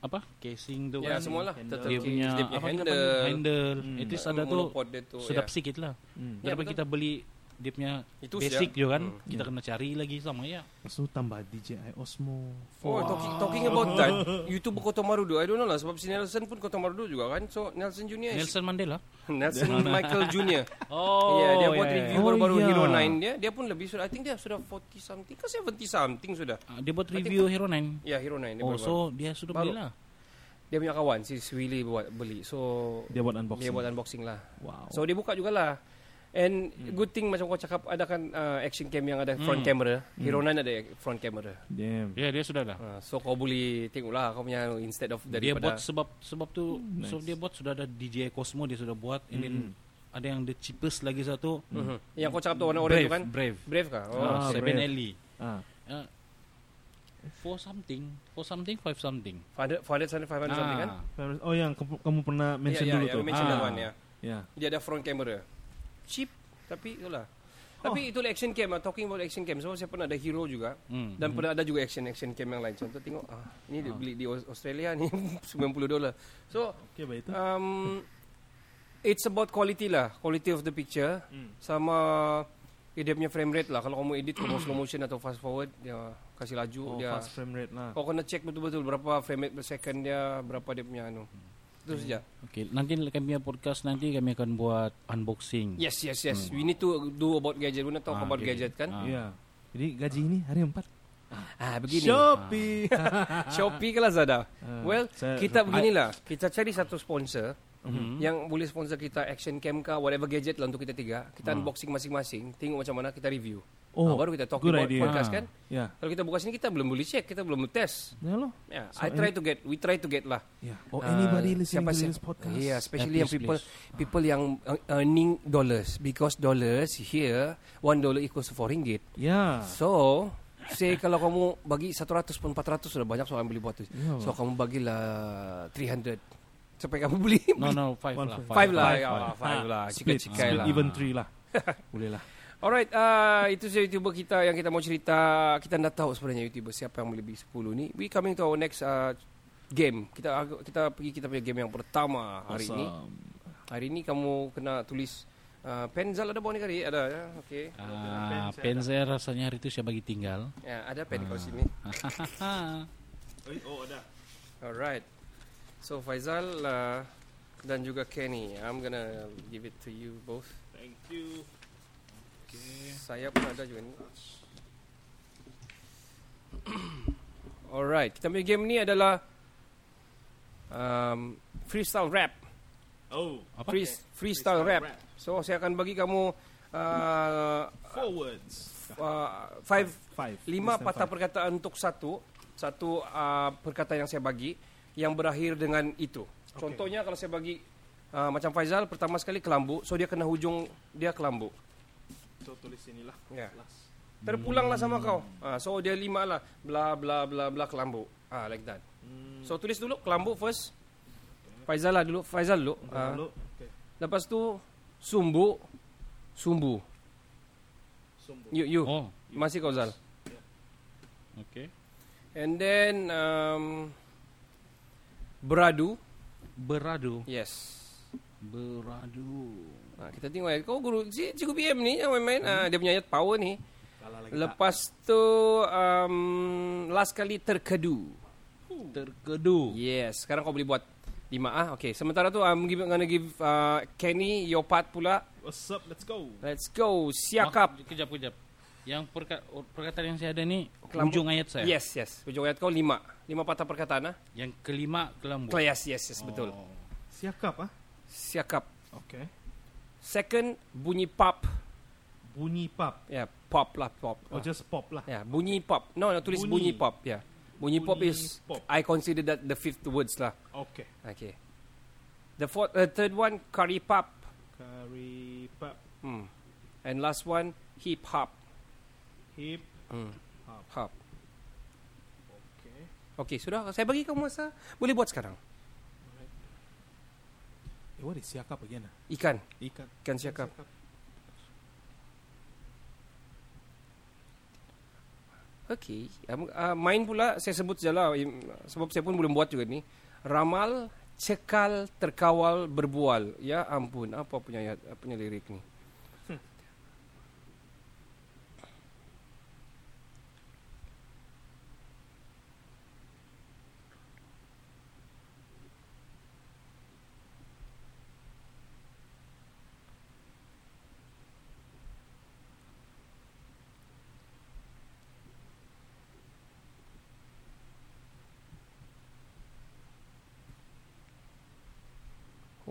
[SPEAKER 4] apa? Casing tu
[SPEAKER 2] Ya,
[SPEAKER 4] kan.
[SPEAKER 2] semua lah.
[SPEAKER 3] Handle.
[SPEAKER 4] Dia punya
[SPEAKER 2] dia punya
[SPEAKER 4] apa
[SPEAKER 2] handle.
[SPEAKER 4] handle.
[SPEAKER 3] Hmm.
[SPEAKER 4] At least ada tu
[SPEAKER 2] tu.
[SPEAKER 4] sedap
[SPEAKER 2] ya.
[SPEAKER 4] sikit lah.
[SPEAKER 3] Hmm.
[SPEAKER 2] Ya,
[SPEAKER 4] Daripada
[SPEAKER 2] betul.
[SPEAKER 4] kita beli dia punya
[SPEAKER 2] Itu
[SPEAKER 4] basic
[SPEAKER 2] siap.
[SPEAKER 4] je kan.
[SPEAKER 2] Hmm.
[SPEAKER 4] Kita kena cari lagi sama ya.
[SPEAKER 3] So tambah DJI Osmo.
[SPEAKER 2] Oh, talking, talking about that, YouTuber Kota Marudu, I don't know lah sebab si Nelson pun Kota Marudu juga kan. So Nelson Junior
[SPEAKER 4] Nelson Mandela.
[SPEAKER 2] Nelson Michael Junior.
[SPEAKER 4] Oh,
[SPEAKER 2] Ya, yeah, dia buat review
[SPEAKER 3] Oh,
[SPEAKER 2] baru-baru
[SPEAKER 3] ya.
[SPEAKER 2] Hero 9 dia. Dia pun lebih sudah I think dia sudah 40 something ke 70 something sudah.
[SPEAKER 4] Ah, Dia buat
[SPEAKER 2] think-
[SPEAKER 4] review Hero 9.
[SPEAKER 2] Ya, Hero 9 dia
[SPEAKER 4] Oh,
[SPEAKER 2] baru-baru.
[SPEAKER 4] so dia sudah beli lah.
[SPEAKER 2] dia punya kawan si Willy buat beli. So
[SPEAKER 3] Dia buat unboxing.
[SPEAKER 2] dia buat unboxing lah.
[SPEAKER 3] Wow.
[SPEAKER 2] So dia buka jugalah. And good thing macam kau cakap ada kan uh, action cam yang ada front
[SPEAKER 4] Hmm.
[SPEAKER 2] camera. Hero 9 ada front camera.
[SPEAKER 3] Damn.
[SPEAKER 4] Ya, dia sudah dah.
[SPEAKER 2] Uh, so kau boleh tengoklah kau punya instead of
[SPEAKER 4] Dia
[SPEAKER 2] daripada
[SPEAKER 4] buat sebab sebab tu
[SPEAKER 3] nice.
[SPEAKER 4] so dia buat sudah ada DJI Cosmo dia sudah buat and then ada yang the cheapest lagi satu
[SPEAKER 2] Mhm. Yang kau cakap tu warna orange tu
[SPEAKER 4] Brave,
[SPEAKER 2] kan?
[SPEAKER 4] Brave.
[SPEAKER 2] Brave kah? Oh.
[SPEAKER 3] Ah,
[SPEAKER 4] 7
[SPEAKER 3] Brave.
[SPEAKER 4] LE.
[SPEAKER 3] Ah.
[SPEAKER 4] Uh, for something, for something, five something.
[SPEAKER 2] 400, 400, 500 something kan?
[SPEAKER 4] Ah,
[SPEAKER 3] Oh yang kamu, kamu pernah mention
[SPEAKER 2] ya,
[SPEAKER 3] dulu
[SPEAKER 2] ya,
[SPEAKER 3] tuh.
[SPEAKER 2] we mention that
[SPEAKER 4] Ah.
[SPEAKER 2] one ya.
[SPEAKER 3] Ya.
[SPEAKER 2] Dia ada front camera. Cheap tapi itulah. Tapi itu action cam ah, talking about action cam. So saya pernah ada hero juga.
[SPEAKER 4] Hmm.
[SPEAKER 2] Dan pernah ada juga action action cam yang lain. Contoh tengok ah ini dia beli di Aus- Australia ni 90 dolar. So
[SPEAKER 3] Okay, baik itu.
[SPEAKER 2] um, it's about quality lah, quality of the picture sama eh, dia punya frame rate lah. Kalau kamu edit kamu slow motion atau fast forward dia kasih laju
[SPEAKER 3] Oh,
[SPEAKER 2] dia.
[SPEAKER 3] fast frame rate lah.
[SPEAKER 2] Kau kena check betul-betul berapa frame rate per second dia, berapa dia punya anu. Itu saja.
[SPEAKER 4] Okey, nanti kami punya podcast nanti kami akan buat unboxing.
[SPEAKER 2] Yes, yes, yes. We need to do about gadget. We need to talk
[SPEAKER 4] Ah,
[SPEAKER 2] about
[SPEAKER 4] okay.
[SPEAKER 2] gadget kan?
[SPEAKER 4] Ah.
[SPEAKER 3] Ya. Jadi gaji ini hari empat.
[SPEAKER 2] Ah, begini.
[SPEAKER 3] Shopee.
[SPEAKER 2] Shopee ke Lazada.
[SPEAKER 3] Ah,
[SPEAKER 2] well,
[SPEAKER 3] saya-
[SPEAKER 2] kita beginilah. Kita cari satu sponsor
[SPEAKER 4] Mhm.
[SPEAKER 2] yang boleh sponsor kita action cam kah, whatever gadget lah untuk kita tiga. Kita unboxing masing-masing, tengok macam mana kita review.
[SPEAKER 3] Oh,
[SPEAKER 2] Ah, baru kita talk about
[SPEAKER 3] idea.
[SPEAKER 2] podcast
[SPEAKER 4] Ah.
[SPEAKER 2] kan.
[SPEAKER 3] Ya.
[SPEAKER 2] Kalau kita buka sini kita belum boleh check, kita belum test.
[SPEAKER 3] Ya loh.
[SPEAKER 2] Yeah,
[SPEAKER 3] So,
[SPEAKER 2] I try to get, we try to get lah.
[SPEAKER 3] Ya. Oh, anybody listening
[SPEAKER 2] siapa
[SPEAKER 3] to
[SPEAKER 2] si-
[SPEAKER 3] this podcast?
[SPEAKER 2] Yeah, especially
[SPEAKER 4] Yeah,
[SPEAKER 2] yang
[SPEAKER 4] please,
[SPEAKER 2] people people yang uh, earning dollars because dollars here one dollar equals to four ringgit.
[SPEAKER 3] Ya.
[SPEAKER 2] So, say kalau kamu bagi 100 pun 400 sudah banyak soal beli buat tu.
[SPEAKER 3] Ya.
[SPEAKER 2] So kamu bagilah 300 supaya kamu beli.
[SPEAKER 4] No, no, five
[SPEAKER 3] One
[SPEAKER 4] lah.
[SPEAKER 3] five.
[SPEAKER 2] Five lah,
[SPEAKER 3] Five,
[SPEAKER 2] ya,
[SPEAKER 3] five.
[SPEAKER 2] five lah,
[SPEAKER 3] Split, split
[SPEAKER 2] lah.
[SPEAKER 3] even three lah. Boleh lah.
[SPEAKER 2] Alright, uh, itu saja YouTuber kita yang kita mau cerita. Kita dah tahu sebenarnya YouTuber siapa yang beli 10 ni. We coming to our next uh, game. Kita kita pergi kita punya game yang pertama hari ini. Hari ini kamu kena tulis uh, Penzal ada bawah ni kali? Ada ya. Okey.
[SPEAKER 4] Ah, pen saya rasanya hari itu saya bagi tinggal.
[SPEAKER 2] Ya, ada pen kalau sini.
[SPEAKER 3] Oh, ada.
[SPEAKER 2] Alright. So Faizal uh, dan juga Kenny, I'm gonna give it to you both.
[SPEAKER 3] Thank you.
[SPEAKER 2] Saya pun ada juga ni. Alright, kita punya game ni adalah um, freestyle rap.
[SPEAKER 3] Oh,
[SPEAKER 4] Apa?
[SPEAKER 2] Free, freestyle, rap. So saya akan bagi kamu uh,
[SPEAKER 3] Forwards.
[SPEAKER 2] uh, five
[SPEAKER 3] Five.
[SPEAKER 2] lima
[SPEAKER 3] List
[SPEAKER 2] patah
[SPEAKER 3] five.
[SPEAKER 2] perkataan untuk satu satu uh, perkataan yang saya bagi yang berakhir dengan itu. Contohnya kalau saya bagi uh, macam Faizal pertama sekali kelambu, so dia kena hujung dia kelambu.
[SPEAKER 3] So, tulis inilah.
[SPEAKER 2] Ya. Terpulanglah sama kau. Ah, so dia lima lah. Bla bla bla bla kelambu. Ah like that. So tulis dulu kelambu first. Faizal lah dulu. Faizal dulu. Ah,
[SPEAKER 3] Lalu, okay.
[SPEAKER 2] lepas tu sumbu sumbu.
[SPEAKER 3] Sumbu.
[SPEAKER 2] You you.
[SPEAKER 4] Oh,
[SPEAKER 2] Masih kau Zal.
[SPEAKER 4] okey.
[SPEAKER 2] And then um, beradu.
[SPEAKER 4] Beradu.
[SPEAKER 2] Yes.
[SPEAKER 4] Beradu.
[SPEAKER 2] Ha, kita tengok eh. Kau guru si cikgu PM ni yang main-main. Ah, dia punya ayat power ni. Lepas tu um, last kali terkedu.
[SPEAKER 4] Terkedu.
[SPEAKER 2] Yes, sekarang kau boleh buat lima ah. Okay, sementara tu I'm give, gonna give uh, Kenny your part pula.
[SPEAKER 3] tak. What's up? Let's go.
[SPEAKER 2] Let's go. Siakap.
[SPEAKER 4] Oh, kejap, kejap. Yang perka- perkataan yang saya ada ni
[SPEAKER 2] Kelambu.
[SPEAKER 4] ujung ayat saya.
[SPEAKER 2] Yes, yes. Ujung ayat kau lima. Lima patah perkataan ah.
[SPEAKER 4] Yang kelima kelambu.
[SPEAKER 2] Yes, yes, yes, betul.
[SPEAKER 4] Oh.
[SPEAKER 3] Siakap ah.
[SPEAKER 2] Siakap.
[SPEAKER 3] Okay.
[SPEAKER 2] Second bunyi pop.
[SPEAKER 3] Bunyi pop.
[SPEAKER 2] Ya, yeah, pop lah pop.
[SPEAKER 3] Oh, just pop lah.
[SPEAKER 2] Ya, yeah, bunyi pop. No, no tulis bunyi,
[SPEAKER 3] Bunyi.
[SPEAKER 2] pop. Ya. Yeah. Bunyi, pop
[SPEAKER 3] Bunyi
[SPEAKER 2] is
[SPEAKER 3] pop.
[SPEAKER 2] I consider that the fifth words lah.
[SPEAKER 3] Okay.
[SPEAKER 2] Okay. The fourth, uh, third one curry pop.
[SPEAKER 3] Curry pop.
[SPEAKER 2] Hmm. And last one hip hop.
[SPEAKER 3] Hip
[SPEAKER 2] Hmm.
[SPEAKER 3] hop.
[SPEAKER 2] Hop.
[SPEAKER 3] Okay.
[SPEAKER 2] Okay, sudah. Saya bagi kamu masa. Boleh buat sekarang.
[SPEAKER 3] Eh, what is siakap again ah?
[SPEAKER 2] Ikan.
[SPEAKER 3] Ikan.
[SPEAKER 2] Ikan siakap. Okey. Uh, main pula saya sebut saja lah. im- Sebab saya pun belum buat juga ni. Ramal, cekal, terkawal, berbual. Ya ampun. Apa punya punya lirik ni?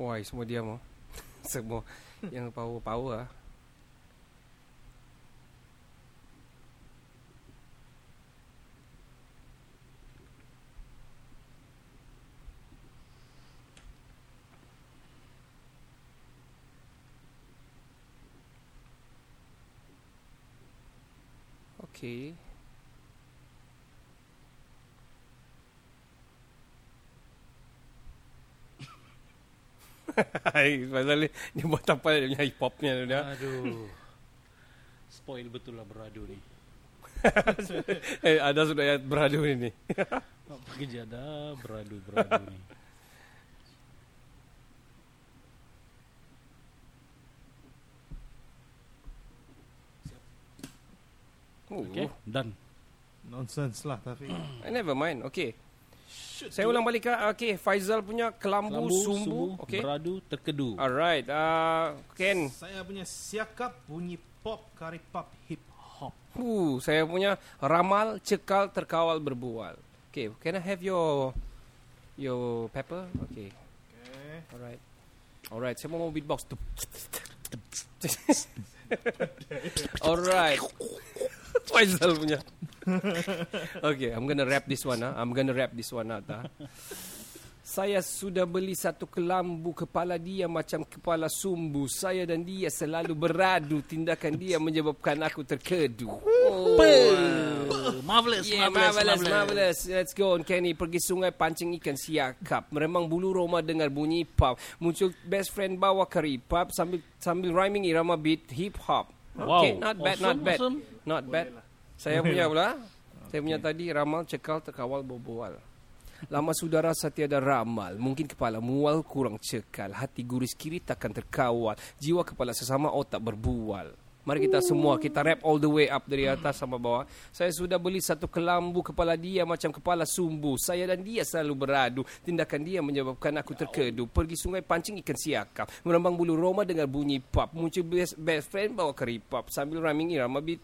[SPEAKER 2] Wah, semua diam oh. semua yang power-power ah. Okey. Pasal ni dia buat apa dia punya hip hopnya tu dia.
[SPEAKER 4] Aduh. Spoil betul lah beradu ni.
[SPEAKER 2] eh, ada sudah ya beradu ini.
[SPEAKER 4] Apa kerja ada beradu beradu ni.
[SPEAKER 2] oh,
[SPEAKER 4] Okay, done.
[SPEAKER 3] Nonsense lah tapi.
[SPEAKER 2] Eh, never mind. Okay. Saya ulang balik ke okay, Faizal punya kelambu,
[SPEAKER 4] Lambu,
[SPEAKER 2] sumbu. Okay.
[SPEAKER 4] beradu, terkedu.
[SPEAKER 2] Alright. Uh, Ken.
[SPEAKER 3] Saya punya siakap bunyi pop kari pop hip hop.
[SPEAKER 2] Uh, saya punya ramal cekal terkawal berbual. Okay, can I have your your pepper? Okay.
[SPEAKER 3] Okay.
[SPEAKER 2] Alright. Alright, saya mau beatbox. Alright. Faizal punya. okay, I'm gonna rap this one. Ah, I'm gonna rap this one out. Ah. Saya sudah beli satu kelambu Kepala dia macam kepala sumbu. Saya dan dia selalu beradu Tindakan dia menyebabkan aku terkedu. Oh.
[SPEAKER 4] Marvelous,
[SPEAKER 2] Yeah, marvelous, marvelous. Let's go on Kenny. Pergi sungai pancing ikan siakap. Meremang bulu Roma dengar bunyi pop. Muncul best friend bawa kari pop Sambil sambil rhyming irama beat hip hop.
[SPEAKER 4] Wow.
[SPEAKER 2] Okay, not bad, not
[SPEAKER 4] Awesome,
[SPEAKER 2] bad.
[SPEAKER 4] awesome.
[SPEAKER 2] Not bad. Saya punya pula Saya punya tadi ramal cekal terkawal berbual Lama saudara setiada ramal Mungkin kepala mual kurang cekal Hati guris kiri takkan terkawal Jiwa kepala sesama otak berbual Mari kita semua kita rap all the way up dari atas sampai bawah. Saya sudah beli satu kelambu kepala dia macam kepala sumbu. Saya dan dia selalu beradu. Tindakan dia menyebabkan aku terkedu. Pergi sungai pancing ikan siakap. Merembang bulu Roma dengan bunyi pop. Muncul best, best friend bawa kari pop. Sambil rhyming irama beat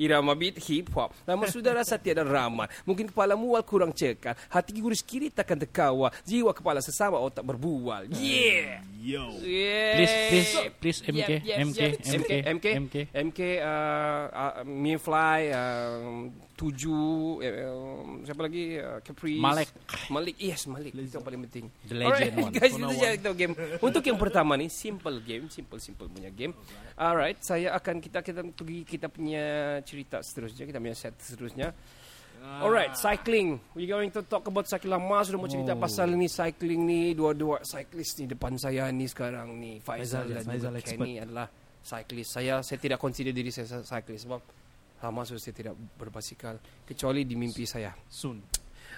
[SPEAKER 2] Irama beat hip hop. Lama sudah rasa tiada ramal Mungkin kepala mual kurang cekal Hati guris kiri takkan terkawal Jiwa kepala sesama otak berbual. Yeah.
[SPEAKER 3] Yo.
[SPEAKER 2] Yeah.
[SPEAKER 4] Please, please, please, MK,
[SPEAKER 2] Yep, yes,
[SPEAKER 4] MK,
[SPEAKER 2] yes.
[SPEAKER 4] MK,
[SPEAKER 2] MK,
[SPEAKER 4] MK.
[SPEAKER 2] MK, uh, uh, Mirfly, um, Tuju, uh, siapa lagi? Uh, Caprice.
[SPEAKER 4] Malik.
[SPEAKER 2] Malik, yes Malik. Itu yang paling penting.
[SPEAKER 4] The legend
[SPEAKER 2] Alright,
[SPEAKER 4] one.
[SPEAKER 2] guys, itu saja kita game. Untuk yang pertama ni, simple game, simple-simple punya game. Alright, saya akan kita kita pergi kita punya cerita seterusnya, kita punya set seterusnya. Alright, cycling. We going to talk about cycling. Lama sudah mau cerita
[SPEAKER 3] Oh.
[SPEAKER 2] pasal ni cycling ni. Dua-dua cyclist ni depan saya ni sekarang ni. Faizal,
[SPEAKER 3] Faizal,
[SPEAKER 2] dan
[SPEAKER 3] Faizal
[SPEAKER 2] juga Kenny adalah cyclist. Saya saya tidak consider diri saya cyclist sebab lama sudah saya tidak berbasikal kecuali di mimpi saya.
[SPEAKER 3] Soon.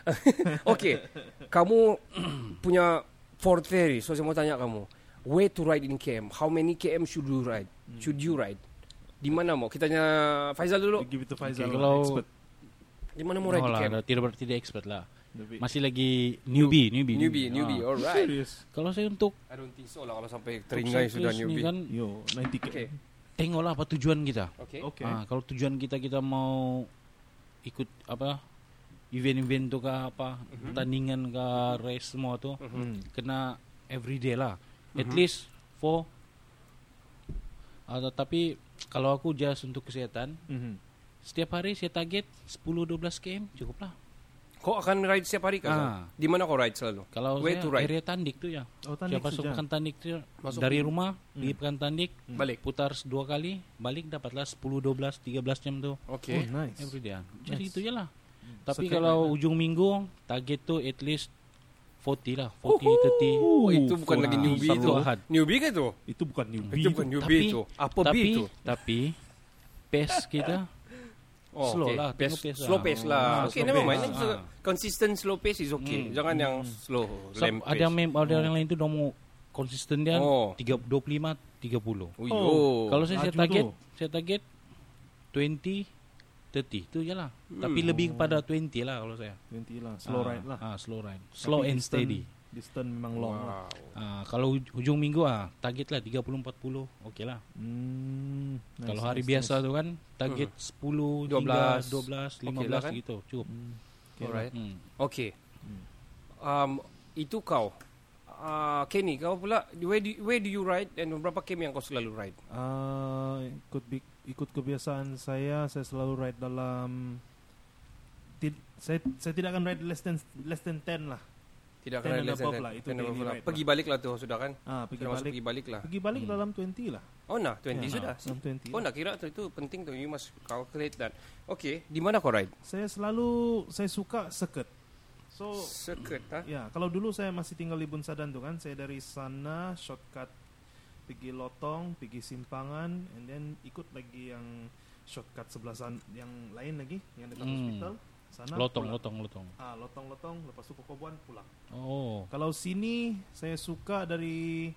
[SPEAKER 2] Okay, kamu punya Ford Ferry. So saya mau tanya kamu, where to ride in KM? How many KM should you ride? Should you ride? Di mana mau? Kita tanya Faizal dulu.
[SPEAKER 3] Give it to Faizal.
[SPEAKER 4] Okay, kalau
[SPEAKER 3] expert.
[SPEAKER 2] Di mana mau ride di
[SPEAKER 4] lah,
[SPEAKER 2] KM?
[SPEAKER 4] tidak berarti dia expert lah. Masih lagi newbie, newbie.
[SPEAKER 2] Newbie, newbie.
[SPEAKER 4] Ah.
[SPEAKER 2] Alright.
[SPEAKER 3] Serious.
[SPEAKER 4] Kalau saya untuk
[SPEAKER 2] I don't think so lah kalau sampai teringai sudah newbie.
[SPEAKER 4] kan
[SPEAKER 3] Yo, 90k.
[SPEAKER 2] Okay.
[SPEAKER 4] Tengoklah apa tujuan kita.
[SPEAKER 2] Okay.
[SPEAKER 3] Okay.
[SPEAKER 4] Ah, kalau tujuan kita kita mau ikut apa event-event tu ke apa pertandingan ke race semua tu
[SPEAKER 3] Hmm.
[SPEAKER 4] kena everyday lah. At least for uh, tapi kalau aku just untuk kesihatan
[SPEAKER 3] Mhm.
[SPEAKER 4] setiap hari saya target 10-12 km cukup lah.
[SPEAKER 2] Kau akan ride setiap hari kan?
[SPEAKER 4] Ah.
[SPEAKER 2] Di mana kau ride selalu?
[SPEAKER 4] Kalau
[SPEAKER 2] Where
[SPEAKER 4] saya
[SPEAKER 2] to ride?
[SPEAKER 4] area Tandik tu ya.
[SPEAKER 3] Oh, Tandik
[SPEAKER 4] masuk
[SPEAKER 3] saja.
[SPEAKER 4] pekan Tandik tu
[SPEAKER 2] Masuk
[SPEAKER 4] dari
[SPEAKER 2] di-
[SPEAKER 4] rumah pergi pekan Tandik
[SPEAKER 2] Balik.
[SPEAKER 4] putar dua kali balik dapatlah 10 12 13 jam tu.
[SPEAKER 2] Okay.
[SPEAKER 3] Oh, nice.
[SPEAKER 4] Every day. Jadi
[SPEAKER 3] Nice.
[SPEAKER 4] itu je lah. Tapi
[SPEAKER 3] Sekali
[SPEAKER 4] kalau
[SPEAKER 3] lah.
[SPEAKER 4] ujung minggu target tu at least 40 lah, 40 30.
[SPEAKER 2] Oh, itu bukan
[SPEAKER 3] for
[SPEAKER 2] lagi newbie
[SPEAKER 4] Sabtu
[SPEAKER 2] tu.
[SPEAKER 4] Ahad.
[SPEAKER 2] Newbie ke tu?
[SPEAKER 3] Itu bukan newbie.
[SPEAKER 2] Itu bukan newbie
[SPEAKER 4] Tapi-
[SPEAKER 2] tu. Apa
[SPEAKER 4] tapi
[SPEAKER 2] B tu?
[SPEAKER 4] tapi pace kita slow
[SPEAKER 2] okay.
[SPEAKER 4] lah,
[SPEAKER 2] Pace,
[SPEAKER 4] pace
[SPEAKER 2] slow
[SPEAKER 4] lah.
[SPEAKER 2] pace lah.
[SPEAKER 4] Ah,
[SPEAKER 2] okay,
[SPEAKER 4] slow
[SPEAKER 2] never
[SPEAKER 4] pace.
[SPEAKER 2] mind.
[SPEAKER 4] Ah.
[SPEAKER 2] So, consistent slow pace is okay.
[SPEAKER 4] Hmm.
[SPEAKER 2] Jangan yang slow,
[SPEAKER 4] So,
[SPEAKER 2] lamp
[SPEAKER 4] ada
[SPEAKER 2] pace.
[SPEAKER 4] yang ada yang lain tu dah mau konsisten dia
[SPEAKER 2] Oh.
[SPEAKER 4] 3 25 30.
[SPEAKER 2] Oh,
[SPEAKER 3] Oh.
[SPEAKER 4] Kalau saya, saya
[SPEAKER 3] laju
[SPEAKER 4] target,
[SPEAKER 3] tu.
[SPEAKER 4] saya target 20 30 tu je lah.
[SPEAKER 2] Hmm.
[SPEAKER 4] Tapi lebih kepada 20 lah kalau saya.
[SPEAKER 3] 20 lah. Slow
[SPEAKER 4] Ah,
[SPEAKER 3] ride lah.
[SPEAKER 4] Ah, slow ride. Slow
[SPEAKER 3] Tapi
[SPEAKER 4] and steady.
[SPEAKER 3] Distance memang long lah.
[SPEAKER 2] Wow.
[SPEAKER 4] Ah, kalau huj- hujung minggu ah target lah 30 40 okey lah.
[SPEAKER 3] Hmm, nice,
[SPEAKER 4] kalau hari
[SPEAKER 3] nice,
[SPEAKER 4] biasa
[SPEAKER 3] nice.
[SPEAKER 4] tu kan target 10
[SPEAKER 2] 12,
[SPEAKER 4] 12
[SPEAKER 2] okey
[SPEAKER 4] 15
[SPEAKER 2] lah kan?
[SPEAKER 4] gitu cukup.
[SPEAKER 3] Hmm, okay
[SPEAKER 2] Alright.
[SPEAKER 4] Hmm.
[SPEAKER 2] Okay. Um, itu kau. Uh, Kenny, kau pula where do, where do you ride and berapa km yang kau selalu ride?
[SPEAKER 3] Ah, ikut bi- ikut kebiasaan saya, saya selalu ride dalam tid, saya saya tidak akan ride less than less than 10 lah.
[SPEAKER 2] Tidak
[SPEAKER 3] and
[SPEAKER 2] less than
[SPEAKER 3] lah, itu daily
[SPEAKER 2] above lah. Pergi balik lah tu sudah kan?
[SPEAKER 3] Ah, pergi
[SPEAKER 2] Sudah
[SPEAKER 3] balik
[SPEAKER 2] pergi balik lah.
[SPEAKER 3] pergi balik dalam 20 lah.
[SPEAKER 2] Oh nah, 20
[SPEAKER 3] Ya,
[SPEAKER 2] sudah.
[SPEAKER 3] dalam 20.
[SPEAKER 2] Oh nak kira tu itu penting tu you must calculate that. Okay, di mana kau ride?
[SPEAKER 3] Saya selalu saya suka circuit. So
[SPEAKER 2] Circuit ha?
[SPEAKER 3] ya, kalau dulu saya masih tinggal di Bunsadan tu kan, saya dari sana shortcut pergi Lotong, pergi Simpangan, and then ikut lagi yang shortcut sebelah sana, yang lain lagi, yang dekat
[SPEAKER 4] Hmm.
[SPEAKER 3] hospital. Sana
[SPEAKER 4] Lotong,
[SPEAKER 3] pulang.
[SPEAKER 4] lotong, lotong.
[SPEAKER 3] Ah, lotong, lotong. Lepas tu Kokobuan pulang.
[SPEAKER 4] Oh.
[SPEAKER 3] Kalau sini saya suka dari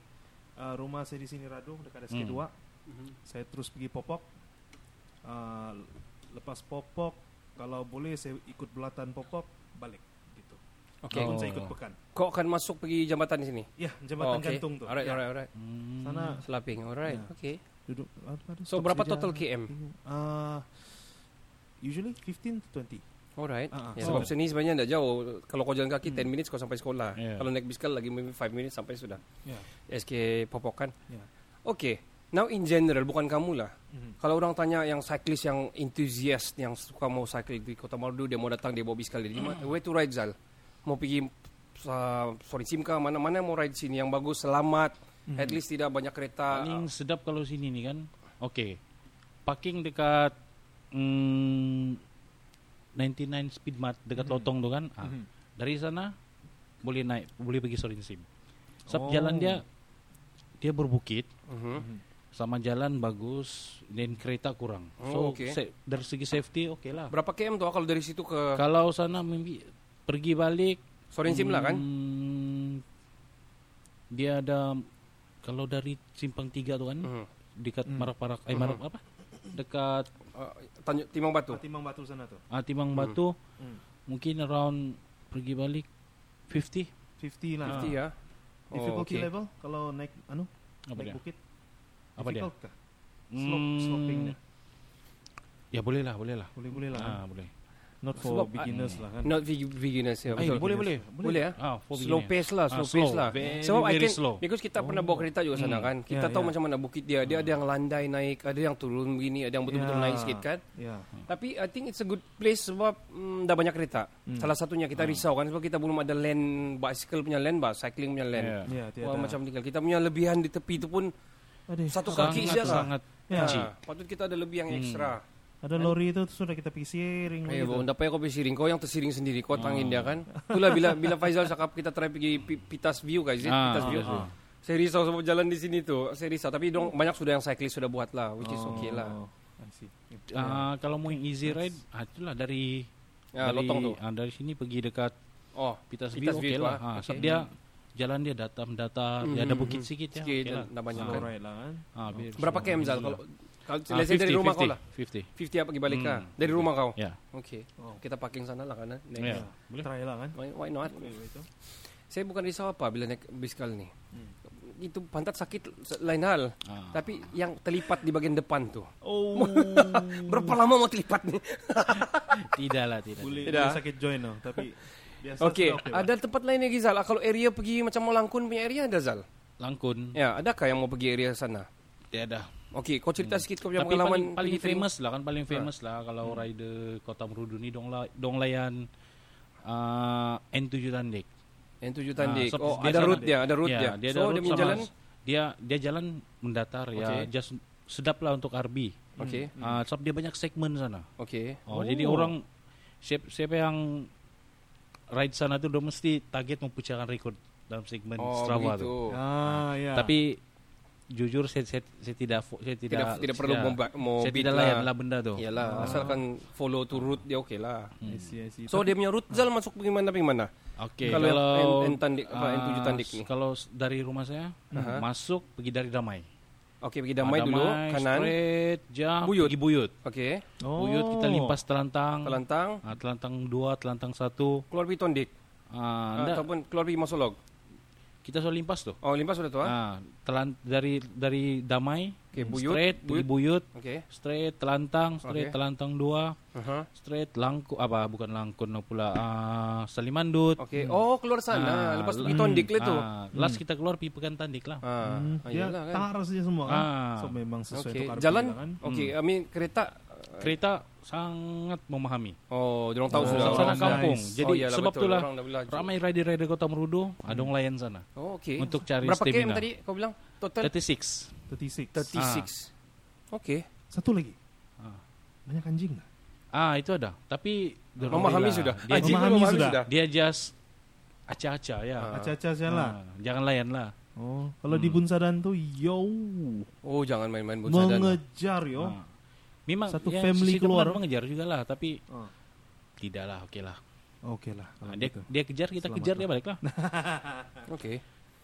[SPEAKER 3] uh, rumah saya di sini Radu dekat SK2.
[SPEAKER 2] Mhm.
[SPEAKER 3] Saya terus pergi Popok. Uh, lepas Popok kalau boleh saya ikut belatan Popok balik gitu.
[SPEAKER 2] Okay.
[SPEAKER 3] Walaupun
[SPEAKER 4] Oh.
[SPEAKER 3] saya ikut pekan.
[SPEAKER 2] Kau akan masuk pergi jambatan di sini.
[SPEAKER 3] Ya, jambatan
[SPEAKER 2] Oh, okay.
[SPEAKER 3] gantung tuh.
[SPEAKER 2] Alright,
[SPEAKER 3] ya.
[SPEAKER 2] alright, alright.
[SPEAKER 4] Hmm.
[SPEAKER 3] Sana
[SPEAKER 2] Selaping. Alright.
[SPEAKER 3] Ya.
[SPEAKER 2] Okay.
[SPEAKER 3] duduk apa ada
[SPEAKER 2] So berapa
[SPEAKER 3] sedia.
[SPEAKER 2] total KM?
[SPEAKER 3] Uh, usually 15 to 20.
[SPEAKER 2] Alright.
[SPEAKER 3] Ah, ah.
[SPEAKER 2] Ya,
[SPEAKER 3] So-
[SPEAKER 2] sebab sini sebenarnya tidak jauh. Kalau kau jalan kaki
[SPEAKER 3] Hmm.
[SPEAKER 2] 10 minutes kau sampai sekolah.
[SPEAKER 4] Yeah.
[SPEAKER 2] Kalau naik bisikal lagi maybe 5 minutes sampai sudah.
[SPEAKER 3] Ya.
[SPEAKER 2] SK Popok kan.
[SPEAKER 3] Ya.
[SPEAKER 2] Okay. Now in general bukan kamu lah.
[SPEAKER 3] Mhm.
[SPEAKER 2] Kalau orang tanya yang cyclist yang enthusiast yang suka mau cycle di Kota Marudu dia mau datang dia bawa bisikal dia. Di mana- Where to ride Zal? Mau pergi uh, sorry Simka mana-mana mau ride sini yang bagus selamat.
[SPEAKER 3] Mhm.
[SPEAKER 2] At least tidak banyak kereta.
[SPEAKER 4] Paling sedap kalau sini nih kan. Oke. Parking dekat mm, 99 Speedmart dekat
[SPEAKER 3] Mhm.
[SPEAKER 4] Lotong tuh kan. Ah,
[SPEAKER 3] Mhm.
[SPEAKER 4] Dari sana boleh naik, boleh pergi Sorinsim. Sebab
[SPEAKER 3] Oh.
[SPEAKER 4] jalan dia dia berbukit
[SPEAKER 2] Mhm.
[SPEAKER 3] Mhm.
[SPEAKER 4] sama jalan bagus dan kereta kurang.
[SPEAKER 2] Oh,
[SPEAKER 4] so
[SPEAKER 2] okay.
[SPEAKER 4] se- dari segi safety oke lah.
[SPEAKER 2] Berapa km tuh kalau dari situ ke
[SPEAKER 4] Kalau sana mimpi pergi balik
[SPEAKER 2] Sorensim lah kan?
[SPEAKER 4] hmm, Dia ada kalau dari simpang tiga tuh kan
[SPEAKER 2] Mhm.
[SPEAKER 4] dekat
[SPEAKER 3] Hmm.
[SPEAKER 4] Marak-Parak eh
[SPEAKER 2] Mhm.
[SPEAKER 4] Marak apa? Dekat
[SPEAKER 2] Uh, Tanjung Timang Batu.
[SPEAKER 3] Timbang Batu sana tuh.
[SPEAKER 4] ah, Timang
[SPEAKER 2] Hmm.
[SPEAKER 4] Batu
[SPEAKER 3] Hmm.
[SPEAKER 4] mungkin around pergi balik 50
[SPEAKER 3] 50 lah.
[SPEAKER 2] 50 ya. Oh,
[SPEAKER 3] Difficulty
[SPEAKER 2] okay.
[SPEAKER 3] level kalau naik anu
[SPEAKER 4] apa
[SPEAKER 3] naik
[SPEAKER 4] dia?
[SPEAKER 3] bukit.
[SPEAKER 4] Apa dia?
[SPEAKER 3] Kah? Slope,
[SPEAKER 4] Hmm,
[SPEAKER 3] slopingnya.
[SPEAKER 4] Ya boleh lah, boleh lah.
[SPEAKER 3] Boleh-boleh lah.
[SPEAKER 4] Ah, boleh.
[SPEAKER 3] Not for
[SPEAKER 2] Sebab,
[SPEAKER 3] beginners lah kan.
[SPEAKER 2] Not veg- beginners ya.
[SPEAKER 4] Eh,
[SPEAKER 2] betul.
[SPEAKER 4] boleh boleh.
[SPEAKER 2] Boleh ya?
[SPEAKER 4] Ah, for
[SPEAKER 2] Slow
[SPEAKER 4] beginner.
[SPEAKER 2] pace lah,
[SPEAKER 4] Ah,
[SPEAKER 2] slow
[SPEAKER 4] slow.
[SPEAKER 2] pace lah.
[SPEAKER 4] Very,
[SPEAKER 2] Sebab I
[SPEAKER 4] very
[SPEAKER 2] can,
[SPEAKER 4] slow.
[SPEAKER 2] because kita pernah bawa kereta juga sana
[SPEAKER 4] Hmm.
[SPEAKER 2] kan. Kita
[SPEAKER 3] Ya,
[SPEAKER 2] tahu
[SPEAKER 3] ya.
[SPEAKER 2] macam mana bukit dia. Dia ada yang landai naik, ada yang turun begini, ada yang betul-betul
[SPEAKER 3] Ya.
[SPEAKER 2] naik sikit kan.
[SPEAKER 3] Ya.
[SPEAKER 2] Tapi I think it's a good place sebab mm, dah banyak kereta.
[SPEAKER 3] Hmm.
[SPEAKER 2] Salah satunya kita risau kan sebab kita belum ada land bicycle punya land bah, cycling punya land.
[SPEAKER 4] Ya.
[SPEAKER 3] Ya, tiada.
[SPEAKER 2] Wah, macam tinggal kita punya lebihan di tepi itu pun satu
[SPEAKER 4] sangat,
[SPEAKER 2] kaki saja lah.
[SPEAKER 4] sangat
[SPEAKER 3] Ya.
[SPEAKER 2] Ha, patut kita ada lebih yang
[SPEAKER 4] Hmm.
[SPEAKER 2] ekstra.
[SPEAKER 3] Ada lori itu sudah kita
[SPEAKER 2] Eh,
[SPEAKER 3] begitu.
[SPEAKER 2] bau, tak payah kau pergi siring. Kau yang tersiring sendiri. Kau tangin
[SPEAKER 4] Oh.
[SPEAKER 2] dia kan. Itulah bila bila Faizal cakap kita try pergi Pi- Pitas View guys.
[SPEAKER 4] Ah,
[SPEAKER 2] Pitas View.
[SPEAKER 4] ah.
[SPEAKER 2] Saya risau sebab jalan di sini tu. Saya risau. Tapi dong banyak sudah yang cyclist sudah buat lah. Which is okay lah.
[SPEAKER 3] Oh.
[SPEAKER 4] Ah, kalau mau yang easy ride, ah, itulah dari
[SPEAKER 2] Ya,
[SPEAKER 4] dari,
[SPEAKER 2] lotong tu.
[SPEAKER 4] ah, dari sini pergi dekat
[SPEAKER 2] Oh,
[SPEAKER 4] Pitas
[SPEAKER 2] Pitas
[SPEAKER 4] View,
[SPEAKER 2] View
[SPEAKER 4] oke
[SPEAKER 2] tu,
[SPEAKER 4] lah.
[SPEAKER 2] ah.
[SPEAKER 4] Ah,
[SPEAKER 2] Okay.
[SPEAKER 4] dia jalan dia datar datar, dia ada
[SPEAKER 2] Mhm,
[SPEAKER 4] bukit
[SPEAKER 2] mhm.
[SPEAKER 4] sedikit ya.
[SPEAKER 2] Sikit,
[SPEAKER 4] oke lah.
[SPEAKER 2] banyak
[SPEAKER 4] Ah,
[SPEAKER 2] kan.
[SPEAKER 3] Alright lah kan.
[SPEAKER 4] ah, biar-
[SPEAKER 2] berapa
[SPEAKER 4] ah,
[SPEAKER 2] km Zal? Kalau kalau let's say dari
[SPEAKER 4] 50,
[SPEAKER 2] rumah kau
[SPEAKER 4] 50,
[SPEAKER 2] lah.
[SPEAKER 4] 50.
[SPEAKER 2] 50 apa pergi balik
[SPEAKER 4] Hmm.
[SPEAKER 2] kah? Dari rumah kau?
[SPEAKER 4] Ya.
[SPEAKER 2] Okay.
[SPEAKER 3] Oh.
[SPEAKER 2] Kita parking sana lah kan. eh? Naik.
[SPEAKER 4] Ya. Boleh.
[SPEAKER 3] Try lah kan.
[SPEAKER 2] Why, why not?
[SPEAKER 3] Boleh itu.
[SPEAKER 2] Saya bukan risau apa bila naik bisikal ni.
[SPEAKER 3] Hmm.
[SPEAKER 2] Itu pantat sakit lain hal.
[SPEAKER 4] Ah.
[SPEAKER 2] Tapi yang terlipat di bagian depan tu.
[SPEAKER 3] Oh.
[SPEAKER 2] Berapa lama mau terlipat ni?
[SPEAKER 4] tidak lah, tidak.
[SPEAKER 3] boleh,
[SPEAKER 2] Tidak.
[SPEAKER 3] boleh sakit joint lah. Tapi biasa
[SPEAKER 2] Okey,
[SPEAKER 3] sudah lah.
[SPEAKER 2] ada tempat lain lagi Zal. Kalau area pergi macam mau Langkun punya area ada Zal?
[SPEAKER 4] Langkun.
[SPEAKER 2] Ya, adakah yang mau pergi area sana?
[SPEAKER 4] Tiada.
[SPEAKER 2] Okey, kau cerita sikit kau punya
[SPEAKER 4] Hmm. Tapi
[SPEAKER 2] pengalaman
[SPEAKER 4] paling, paling famous lah kan paling famous lah kalau rider Kota Merudu ni dong, la, dong layan uh, N7 Tandik.
[SPEAKER 2] Yang tujuh tandik.
[SPEAKER 4] Ah, so
[SPEAKER 2] oh,
[SPEAKER 4] dia
[SPEAKER 2] ada route dia, ada route
[SPEAKER 4] Ya,
[SPEAKER 2] dia.
[SPEAKER 4] dia ada
[SPEAKER 2] so,
[SPEAKER 4] route
[SPEAKER 2] dia punya jalan.
[SPEAKER 4] Dia dia jalan mendatar ya,
[SPEAKER 2] Okey.
[SPEAKER 4] just sedap lah untuk RB.
[SPEAKER 2] Okey.
[SPEAKER 4] Ah, sebab dia banyak segmen sana.
[SPEAKER 2] Okey.
[SPEAKER 4] Oh, jadi orang siapa, siapa yang ride sana tu dia mesti target memecahkan rekod dalam segmen
[SPEAKER 2] Oh,
[SPEAKER 4] Strava
[SPEAKER 2] begitu.
[SPEAKER 4] tu.
[SPEAKER 3] Ah, ya.
[SPEAKER 4] Tapi jujur saya, saya, saya tidak saya tidak
[SPEAKER 2] Tidak tidak perlu
[SPEAKER 4] saya,
[SPEAKER 2] mau
[SPEAKER 4] saya tidak
[SPEAKER 2] lah.
[SPEAKER 4] layan lah benda tu.
[SPEAKER 2] Iyalah, asalkan follow to route dia okey lah.
[SPEAKER 3] I see, I see.
[SPEAKER 2] So dia punya route Zal masuk bagaimana bagaimana?
[SPEAKER 4] Oke,
[SPEAKER 2] Kalau
[SPEAKER 4] kalau
[SPEAKER 2] N- N tandik, apa,
[SPEAKER 4] ah,
[SPEAKER 2] N7 tandik ni?
[SPEAKER 4] Kalau dari rumah saya
[SPEAKER 2] Aha.
[SPEAKER 4] masuk pergi dari Damai.
[SPEAKER 2] Okey, pergi damai
[SPEAKER 4] Ah,
[SPEAKER 2] dulu kanan.
[SPEAKER 4] straight jam
[SPEAKER 2] Buyut.
[SPEAKER 4] pergi Buyut.
[SPEAKER 2] Okey.
[SPEAKER 3] oh.
[SPEAKER 4] Buyut kita limpas telantang.
[SPEAKER 2] Telantang,
[SPEAKER 4] Ah, telantang dua, telantang satu.
[SPEAKER 2] keluar pergi Tondik.
[SPEAKER 4] Ah,
[SPEAKER 2] Ah,
[SPEAKER 4] enggak,
[SPEAKER 2] ataupun keluar pergi Masolog.
[SPEAKER 4] Kita soal limpas tuh.
[SPEAKER 2] Oh, limpas sudah tu ah.
[SPEAKER 4] Ah, telan dari dari Damai,
[SPEAKER 2] Okey, Buyut,
[SPEAKER 4] straight pergi Buyut,
[SPEAKER 2] Okey.
[SPEAKER 4] straight telantang, straight
[SPEAKER 2] Okey.
[SPEAKER 4] telantang dua,
[SPEAKER 2] Aha.
[SPEAKER 4] straight langku apa bukan langkun no pula ah, Salimandut.
[SPEAKER 2] Okey. Oh, keluar sana.
[SPEAKER 4] Ah,
[SPEAKER 2] Lepas tu pergi
[SPEAKER 4] hmm,
[SPEAKER 2] Tondik lah tu.
[SPEAKER 4] ah, last kita keluar pergi Pekan Tandik lah.
[SPEAKER 2] Ah,
[SPEAKER 3] Hmm,
[SPEAKER 2] ah, iyalah kan.
[SPEAKER 3] saja semua kan.
[SPEAKER 4] Ah.
[SPEAKER 3] So memang sesuai RP
[SPEAKER 2] Jalan
[SPEAKER 3] kan.
[SPEAKER 2] okey, I mean kereta
[SPEAKER 4] Kereta sangat memahami.
[SPEAKER 2] Oh, dia orang tahu
[SPEAKER 3] Oh,
[SPEAKER 2] sudah.
[SPEAKER 4] sana
[SPEAKER 3] nice.
[SPEAKER 4] kampung.
[SPEAKER 3] Oh,
[SPEAKER 4] Jadi
[SPEAKER 2] iyalah,
[SPEAKER 4] sebab
[SPEAKER 2] betul.
[SPEAKER 4] itulah
[SPEAKER 2] Orang dah belajar.
[SPEAKER 4] ramai rider-rider Kota Merudu adong layan sana
[SPEAKER 2] Oh, okey.
[SPEAKER 4] untuk cari
[SPEAKER 2] Berapa
[SPEAKER 4] stamina.
[SPEAKER 2] tadi kau bilang? Total
[SPEAKER 4] 36.
[SPEAKER 3] 36.
[SPEAKER 2] 36. Okey.
[SPEAKER 3] Satu lagi.
[SPEAKER 4] Ah.
[SPEAKER 3] Banyak anjing tak?
[SPEAKER 4] Ah, itu ada. Tapi orang
[SPEAKER 2] Memahami sudah.
[SPEAKER 4] Dia,
[SPEAKER 2] Anjing
[SPEAKER 3] memahami
[SPEAKER 2] memahami
[SPEAKER 3] sudah.
[SPEAKER 2] sudah.
[SPEAKER 4] dia just acah-acah ya.
[SPEAKER 2] Ah.
[SPEAKER 3] Acah-acah saja lah.
[SPEAKER 4] Ah, jangan layan lah.
[SPEAKER 3] Oh, kalau di Bunsadan tuh yo
[SPEAKER 2] Oh, jangan main-main bunsadan.
[SPEAKER 3] mengejar yo.
[SPEAKER 4] Ah. Memang
[SPEAKER 3] Satu
[SPEAKER 4] ya,
[SPEAKER 3] family
[SPEAKER 4] si
[SPEAKER 3] keluar.
[SPEAKER 4] teman mengejar juga lah, tapi
[SPEAKER 3] Ah.
[SPEAKER 4] tidaklah, oke lah.
[SPEAKER 3] Oke lah.
[SPEAKER 4] Ah,
[SPEAKER 3] kalau
[SPEAKER 4] dia
[SPEAKER 3] gitu.
[SPEAKER 4] dia kejar kita
[SPEAKER 3] Selamat
[SPEAKER 4] kejar
[SPEAKER 3] lah.
[SPEAKER 4] dia balik lah.
[SPEAKER 2] Oke.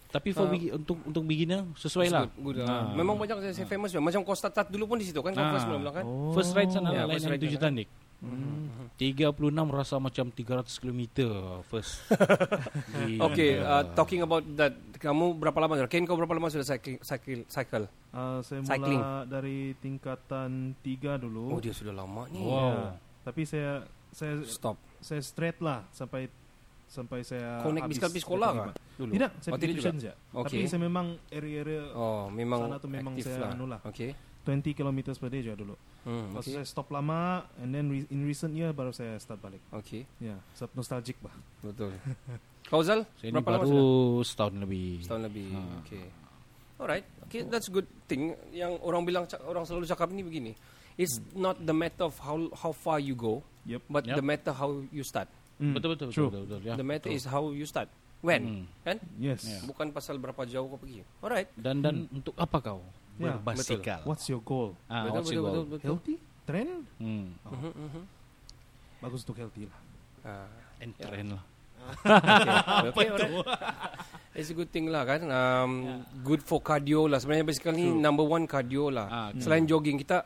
[SPEAKER 4] Tapi for
[SPEAKER 2] Ah.
[SPEAKER 4] begi- untuk untuk beginner sesuai lah.
[SPEAKER 2] Good, good.
[SPEAKER 4] Ah.
[SPEAKER 2] Memang banyak saya, saya famous juga. Macam start, start dulu pun di situ kan.
[SPEAKER 4] Ah.
[SPEAKER 2] first belum kan?
[SPEAKER 3] Oh.
[SPEAKER 4] First ride sana
[SPEAKER 2] Ya,
[SPEAKER 4] lah,
[SPEAKER 2] first
[SPEAKER 4] lain
[SPEAKER 2] ride
[SPEAKER 4] tujuh
[SPEAKER 2] sana.
[SPEAKER 4] tandik.
[SPEAKER 2] Mhm.
[SPEAKER 4] 36 rasa macam 300 km first.
[SPEAKER 2] Okay, uh, talking about that, kamu berapa lama sudah? Ken, kau berapa lama sudah cycle? cycle, cycle?
[SPEAKER 3] Ah, saya
[SPEAKER 2] Cycling.
[SPEAKER 3] mula dari tingkatan tiga dulu.
[SPEAKER 2] Oh, dia sudah lama ni.
[SPEAKER 4] Wow.
[SPEAKER 3] Ya. Tapi saya saya
[SPEAKER 2] Stop.
[SPEAKER 3] saya straight lah sampai sampai saya
[SPEAKER 2] naik
[SPEAKER 3] habis
[SPEAKER 2] sekolah kah?
[SPEAKER 3] lima.
[SPEAKER 2] Dulu?
[SPEAKER 3] Tidak, saya
[SPEAKER 2] Oh, tidak juga?
[SPEAKER 3] saja.
[SPEAKER 2] Okey.
[SPEAKER 3] Tapi saya memang area-area
[SPEAKER 2] Oh, memang
[SPEAKER 3] Sana tu memang saya
[SPEAKER 2] lah.
[SPEAKER 3] anu lah.
[SPEAKER 2] Okay.
[SPEAKER 3] 20 kilometers per day juga dulu.
[SPEAKER 2] Hmm,
[SPEAKER 3] Lepas
[SPEAKER 2] okay.
[SPEAKER 3] saya stop lama and then re- in recent year baru saya start balik.
[SPEAKER 2] Okay,
[SPEAKER 3] Ya, yeah, nostalgic bah.
[SPEAKER 2] betul. Kau Zal,
[SPEAKER 4] Saya
[SPEAKER 2] berapa lama
[SPEAKER 4] baru
[SPEAKER 2] sudah?
[SPEAKER 4] setahun lebih.
[SPEAKER 2] Setahun lebih.
[SPEAKER 4] Ah.
[SPEAKER 2] Okay. Alright. Okay, that's good thing. Yang orang bilang orang selalu cakap ni begini. It's not the matter of how how far you go,
[SPEAKER 3] Yep.
[SPEAKER 2] but
[SPEAKER 4] Yup.
[SPEAKER 2] the matter how you start.
[SPEAKER 3] Mm,
[SPEAKER 4] Betul betul
[SPEAKER 3] True.
[SPEAKER 4] betul betul. betul, ya.
[SPEAKER 2] the matter
[SPEAKER 4] betul.
[SPEAKER 2] is how you start. When?
[SPEAKER 4] Hmm.
[SPEAKER 2] Kan?
[SPEAKER 3] Yes.
[SPEAKER 4] Yeah.
[SPEAKER 2] Bukan pasal berapa jauh kau pergi. Alright.
[SPEAKER 4] Dan dan untuk apa kau
[SPEAKER 3] Ya,
[SPEAKER 4] berbasikal?
[SPEAKER 3] What's your goal?
[SPEAKER 4] Ah,
[SPEAKER 2] betul,
[SPEAKER 4] what's
[SPEAKER 2] betul,
[SPEAKER 4] your
[SPEAKER 2] betul,
[SPEAKER 4] goal?
[SPEAKER 2] betul,
[SPEAKER 3] Healthy? Trend?
[SPEAKER 4] Hmm.
[SPEAKER 2] Mhm, mhm.
[SPEAKER 3] Bagus untuk healthy lah.
[SPEAKER 2] Ah,
[SPEAKER 4] And trend lah.
[SPEAKER 2] okay. okay, alright. It's a good thing lah kan. Um, Good for cardio lah. Sebenarnya basikal ni number one cardio lah.
[SPEAKER 4] Ah, okay.
[SPEAKER 2] Selain jogging kita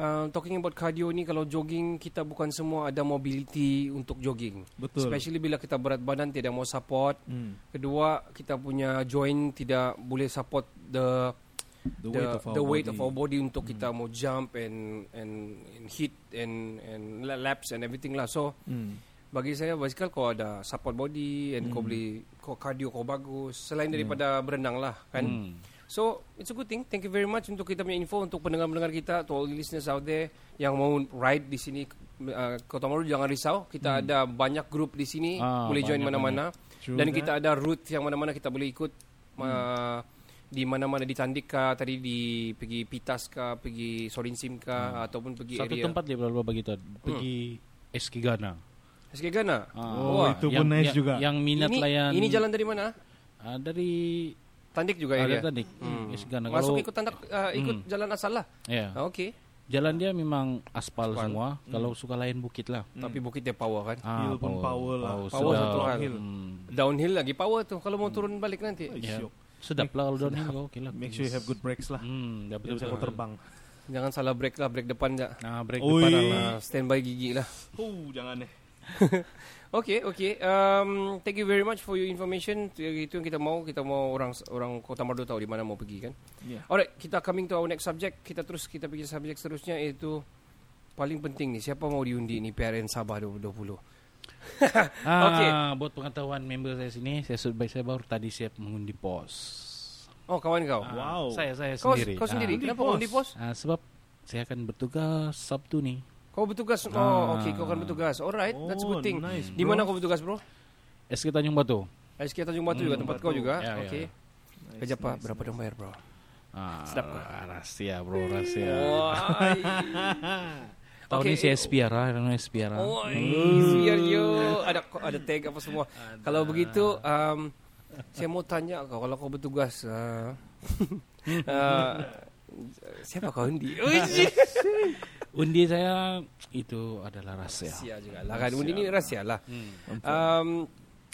[SPEAKER 2] uh, talking about cardio ni kalau jogging kita bukan semua ada mobility untuk jogging.
[SPEAKER 3] Betul.
[SPEAKER 2] Especially bila kita berat badan tidak mau support.
[SPEAKER 3] Hmm.
[SPEAKER 2] Kedua kita punya joint tidak boleh support the
[SPEAKER 3] The,
[SPEAKER 2] the,
[SPEAKER 3] weight of our
[SPEAKER 2] the weight
[SPEAKER 3] body.
[SPEAKER 2] of our body untuk kita mau jump and and, and hit and and la- laps and everything lah. So
[SPEAKER 3] Hmm.
[SPEAKER 2] bagi saya basikal kau ada support body and kau boleh kau cardio kau bagus selain daripada berenang lah kan.
[SPEAKER 4] Hmm.
[SPEAKER 2] So it's a good thing. Thank you very much untuk kita punya info untuk pendengar-pendengar kita, to all the listeners out there yang mau ride di sini uh, Kota Maru jangan risau. Kita ada banyak grup di sini,
[SPEAKER 4] Ah,
[SPEAKER 2] boleh join
[SPEAKER 4] banyak,
[SPEAKER 2] mana-mana.
[SPEAKER 3] True
[SPEAKER 2] Dan
[SPEAKER 3] that.
[SPEAKER 2] kita ada route yang mana-mana kita boleh ikut. Uh, di mana-mana di Tandik kah, tadi di pergi Pitas kah, pergi Sorinsim kah ataupun pergi
[SPEAKER 4] Satu
[SPEAKER 2] area
[SPEAKER 4] tempat dia berapa bagi tu? Pergi SK Ghana.
[SPEAKER 2] SK Gana.
[SPEAKER 4] Ah.
[SPEAKER 3] Oh,
[SPEAKER 2] Wah,
[SPEAKER 3] itu pun nice
[SPEAKER 4] yang,
[SPEAKER 3] juga.
[SPEAKER 4] Yang minat
[SPEAKER 2] ini,
[SPEAKER 4] layan.
[SPEAKER 2] ini jalan dari mana?
[SPEAKER 4] Ah, dari
[SPEAKER 2] Tandik juga
[SPEAKER 4] ada
[SPEAKER 2] area.
[SPEAKER 4] tadi.
[SPEAKER 2] Hmm.
[SPEAKER 4] SK Ghana.
[SPEAKER 2] Masuk
[SPEAKER 4] Kalau
[SPEAKER 2] ikut tandak uh, ikut
[SPEAKER 4] Hmm.
[SPEAKER 2] jalan asal lah.
[SPEAKER 4] ya.
[SPEAKER 2] Ah, Okey.
[SPEAKER 4] Jalan dia memang aspal,
[SPEAKER 2] Aspal.
[SPEAKER 4] semua. Kalau suka layan bukit lah.
[SPEAKER 2] Tapi bukit dia power kan.
[SPEAKER 3] Hill pun power lah.
[SPEAKER 2] Power
[SPEAKER 4] sedap.
[SPEAKER 2] satu hal.
[SPEAKER 4] Hmm.
[SPEAKER 2] Downhill lagi power tuh kalau mau turun balik nanti.
[SPEAKER 4] Ya. Sedap lah kalau downhill kau okey lah.
[SPEAKER 3] Make sure you have good brakes lah.
[SPEAKER 4] Hmm, dah betul.
[SPEAKER 3] kau terbang.
[SPEAKER 2] Jangan salah brake lah, brake depan je.
[SPEAKER 4] Nah, break
[SPEAKER 3] Oi.
[SPEAKER 4] depan lah.
[SPEAKER 2] Standby gigi lah.
[SPEAKER 3] Oh, jangan eh.
[SPEAKER 2] Okay, okay. Um, thank you very much for your information. Itu yang kita mau. Kita mau orang orang Kota Mardu tahu di mana mau pergi kan.
[SPEAKER 3] Yeah.
[SPEAKER 2] Alright, kita coming to our next subject. Kita terus kita pergi subjek seterusnya iaitu paling penting nih. Siapa mau diundi ni PRN Sabah 2020?
[SPEAKER 4] Ah,
[SPEAKER 2] Okey.
[SPEAKER 4] buat pengetahuan member saya sini, saya baik saya baru tadi siap mengundi pos.
[SPEAKER 2] Oh, kawan kau.
[SPEAKER 4] Ah,
[SPEAKER 3] Wow.
[SPEAKER 4] Saya saya
[SPEAKER 2] Kau
[SPEAKER 4] sendiri.
[SPEAKER 2] kau sendiri.
[SPEAKER 4] Ah,
[SPEAKER 2] Kenapa kau undi pos?
[SPEAKER 4] ah, sebab saya akan bertugas Sabtu nih.
[SPEAKER 2] Kau bertugas. Oh,
[SPEAKER 4] Ah.
[SPEAKER 2] okay. Kau akan bertugas. Alright, that's a good
[SPEAKER 3] Oh,
[SPEAKER 2] thing.
[SPEAKER 3] nice,
[SPEAKER 2] Di mana kau bertugas, bro?
[SPEAKER 4] SK Tanjung Batu.
[SPEAKER 2] SK Tanjung Batu juga
[SPEAKER 3] Hmm,
[SPEAKER 2] tempat
[SPEAKER 3] Batu.
[SPEAKER 2] kau juga.
[SPEAKER 4] Ya, ya,
[SPEAKER 2] okay.
[SPEAKER 3] Nice,
[SPEAKER 2] Kerja apa?
[SPEAKER 3] nice,
[SPEAKER 2] Berapa dong bayar, bro?
[SPEAKER 4] Ah,
[SPEAKER 2] Sedap
[SPEAKER 4] rahasia bro, rahasia. Tahun
[SPEAKER 2] Okay,
[SPEAKER 4] ini si
[SPEAKER 2] eh,
[SPEAKER 4] SPR lah, karena SPR. lah.
[SPEAKER 2] Oh, siar yo. Ada ada tag apa semua. Kalau begitu, um, saya mau tanya kau kalau kau bertugas. Uh, uh, siapa kau undi?
[SPEAKER 4] Undi saya itu adalah rahasia.
[SPEAKER 2] Rahasia juga lah kan. Undi ni rahasia lah.
[SPEAKER 4] Hmm.
[SPEAKER 2] Um,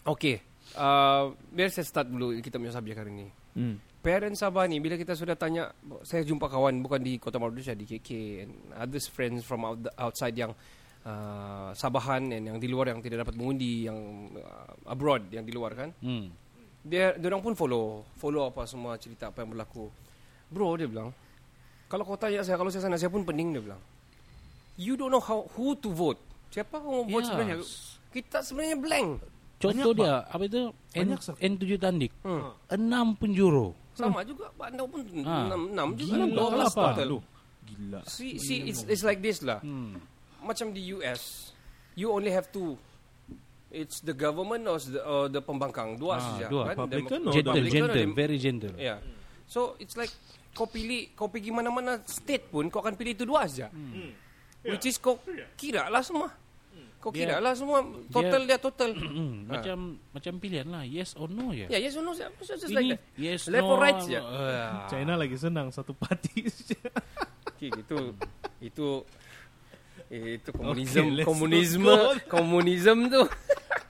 [SPEAKER 2] okay. Uh, biar saya start dulu kita punya subjek hari ini.
[SPEAKER 3] Hmm.
[SPEAKER 2] Parents Sabah ni bila kita sudah tanya saya jumpa kawan bukan di Kota Marudu saya di KK and others friends from out, outside yang uh, Sabahan and yang di luar yang tidak dapat mengundi yang uh, abroad yang di luar kan.
[SPEAKER 4] Hmm.
[SPEAKER 2] dia orang pun follow follow apa semua cerita apa yang berlaku. Bro dia bilang kalau kau tanya saya kalau saya sana saya pun pening dia bilang. You don't know how who to vote. Siapa kau vote
[SPEAKER 4] Yes.
[SPEAKER 2] sebenarnya? Kita sebenarnya blank
[SPEAKER 4] Contoh
[SPEAKER 3] Banyak,
[SPEAKER 4] dia, apa itu? N,
[SPEAKER 3] Banyak, Sir.
[SPEAKER 4] N7 Tandik.
[SPEAKER 2] hmm.
[SPEAKER 4] Enam penjuru.
[SPEAKER 2] sama juga anda pun
[SPEAKER 4] Ah.
[SPEAKER 2] enam enam juga
[SPEAKER 4] Gila,
[SPEAKER 2] dua kelas
[SPEAKER 4] apa?
[SPEAKER 2] total
[SPEAKER 3] Lu. Gila.
[SPEAKER 2] See, see, it's, it's like this lah.
[SPEAKER 4] Hmm.
[SPEAKER 2] Macam di US, you only have two. It's the government or the, or the pembangkang. Dua
[SPEAKER 4] Ah,
[SPEAKER 2] saja.
[SPEAKER 4] dua.
[SPEAKER 2] Kan?
[SPEAKER 3] Republican
[SPEAKER 2] Demo-
[SPEAKER 3] or
[SPEAKER 4] Gentle,
[SPEAKER 2] Republican or
[SPEAKER 4] gentle,
[SPEAKER 2] Dem-
[SPEAKER 4] very gentle.
[SPEAKER 2] Yeah. So, it's like kau pilih, kau pergi mana-mana state pun, kau akan pilih itu dua saja. Which is kau kira lah semua. Kau
[SPEAKER 4] Dia-
[SPEAKER 2] kira lah semua total dia, total.
[SPEAKER 4] Hmm, macam macam pilihan lah yes or no je.
[SPEAKER 2] Ya, yes or no, just just
[SPEAKER 4] Ini
[SPEAKER 2] like that.
[SPEAKER 4] yes
[SPEAKER 2] Left
[SPEAKER 4] no.
[SPEAKER 2] or right je.
[SPEAKER 4] ah.
[SPEAKER 3] China lagi senang satu parti.
[SPEAKER 2] Okay, itu itu itu komunisme,
[SPEAKER 3] Okay,
[SPEAKER 2] komunisme, komunisme tu.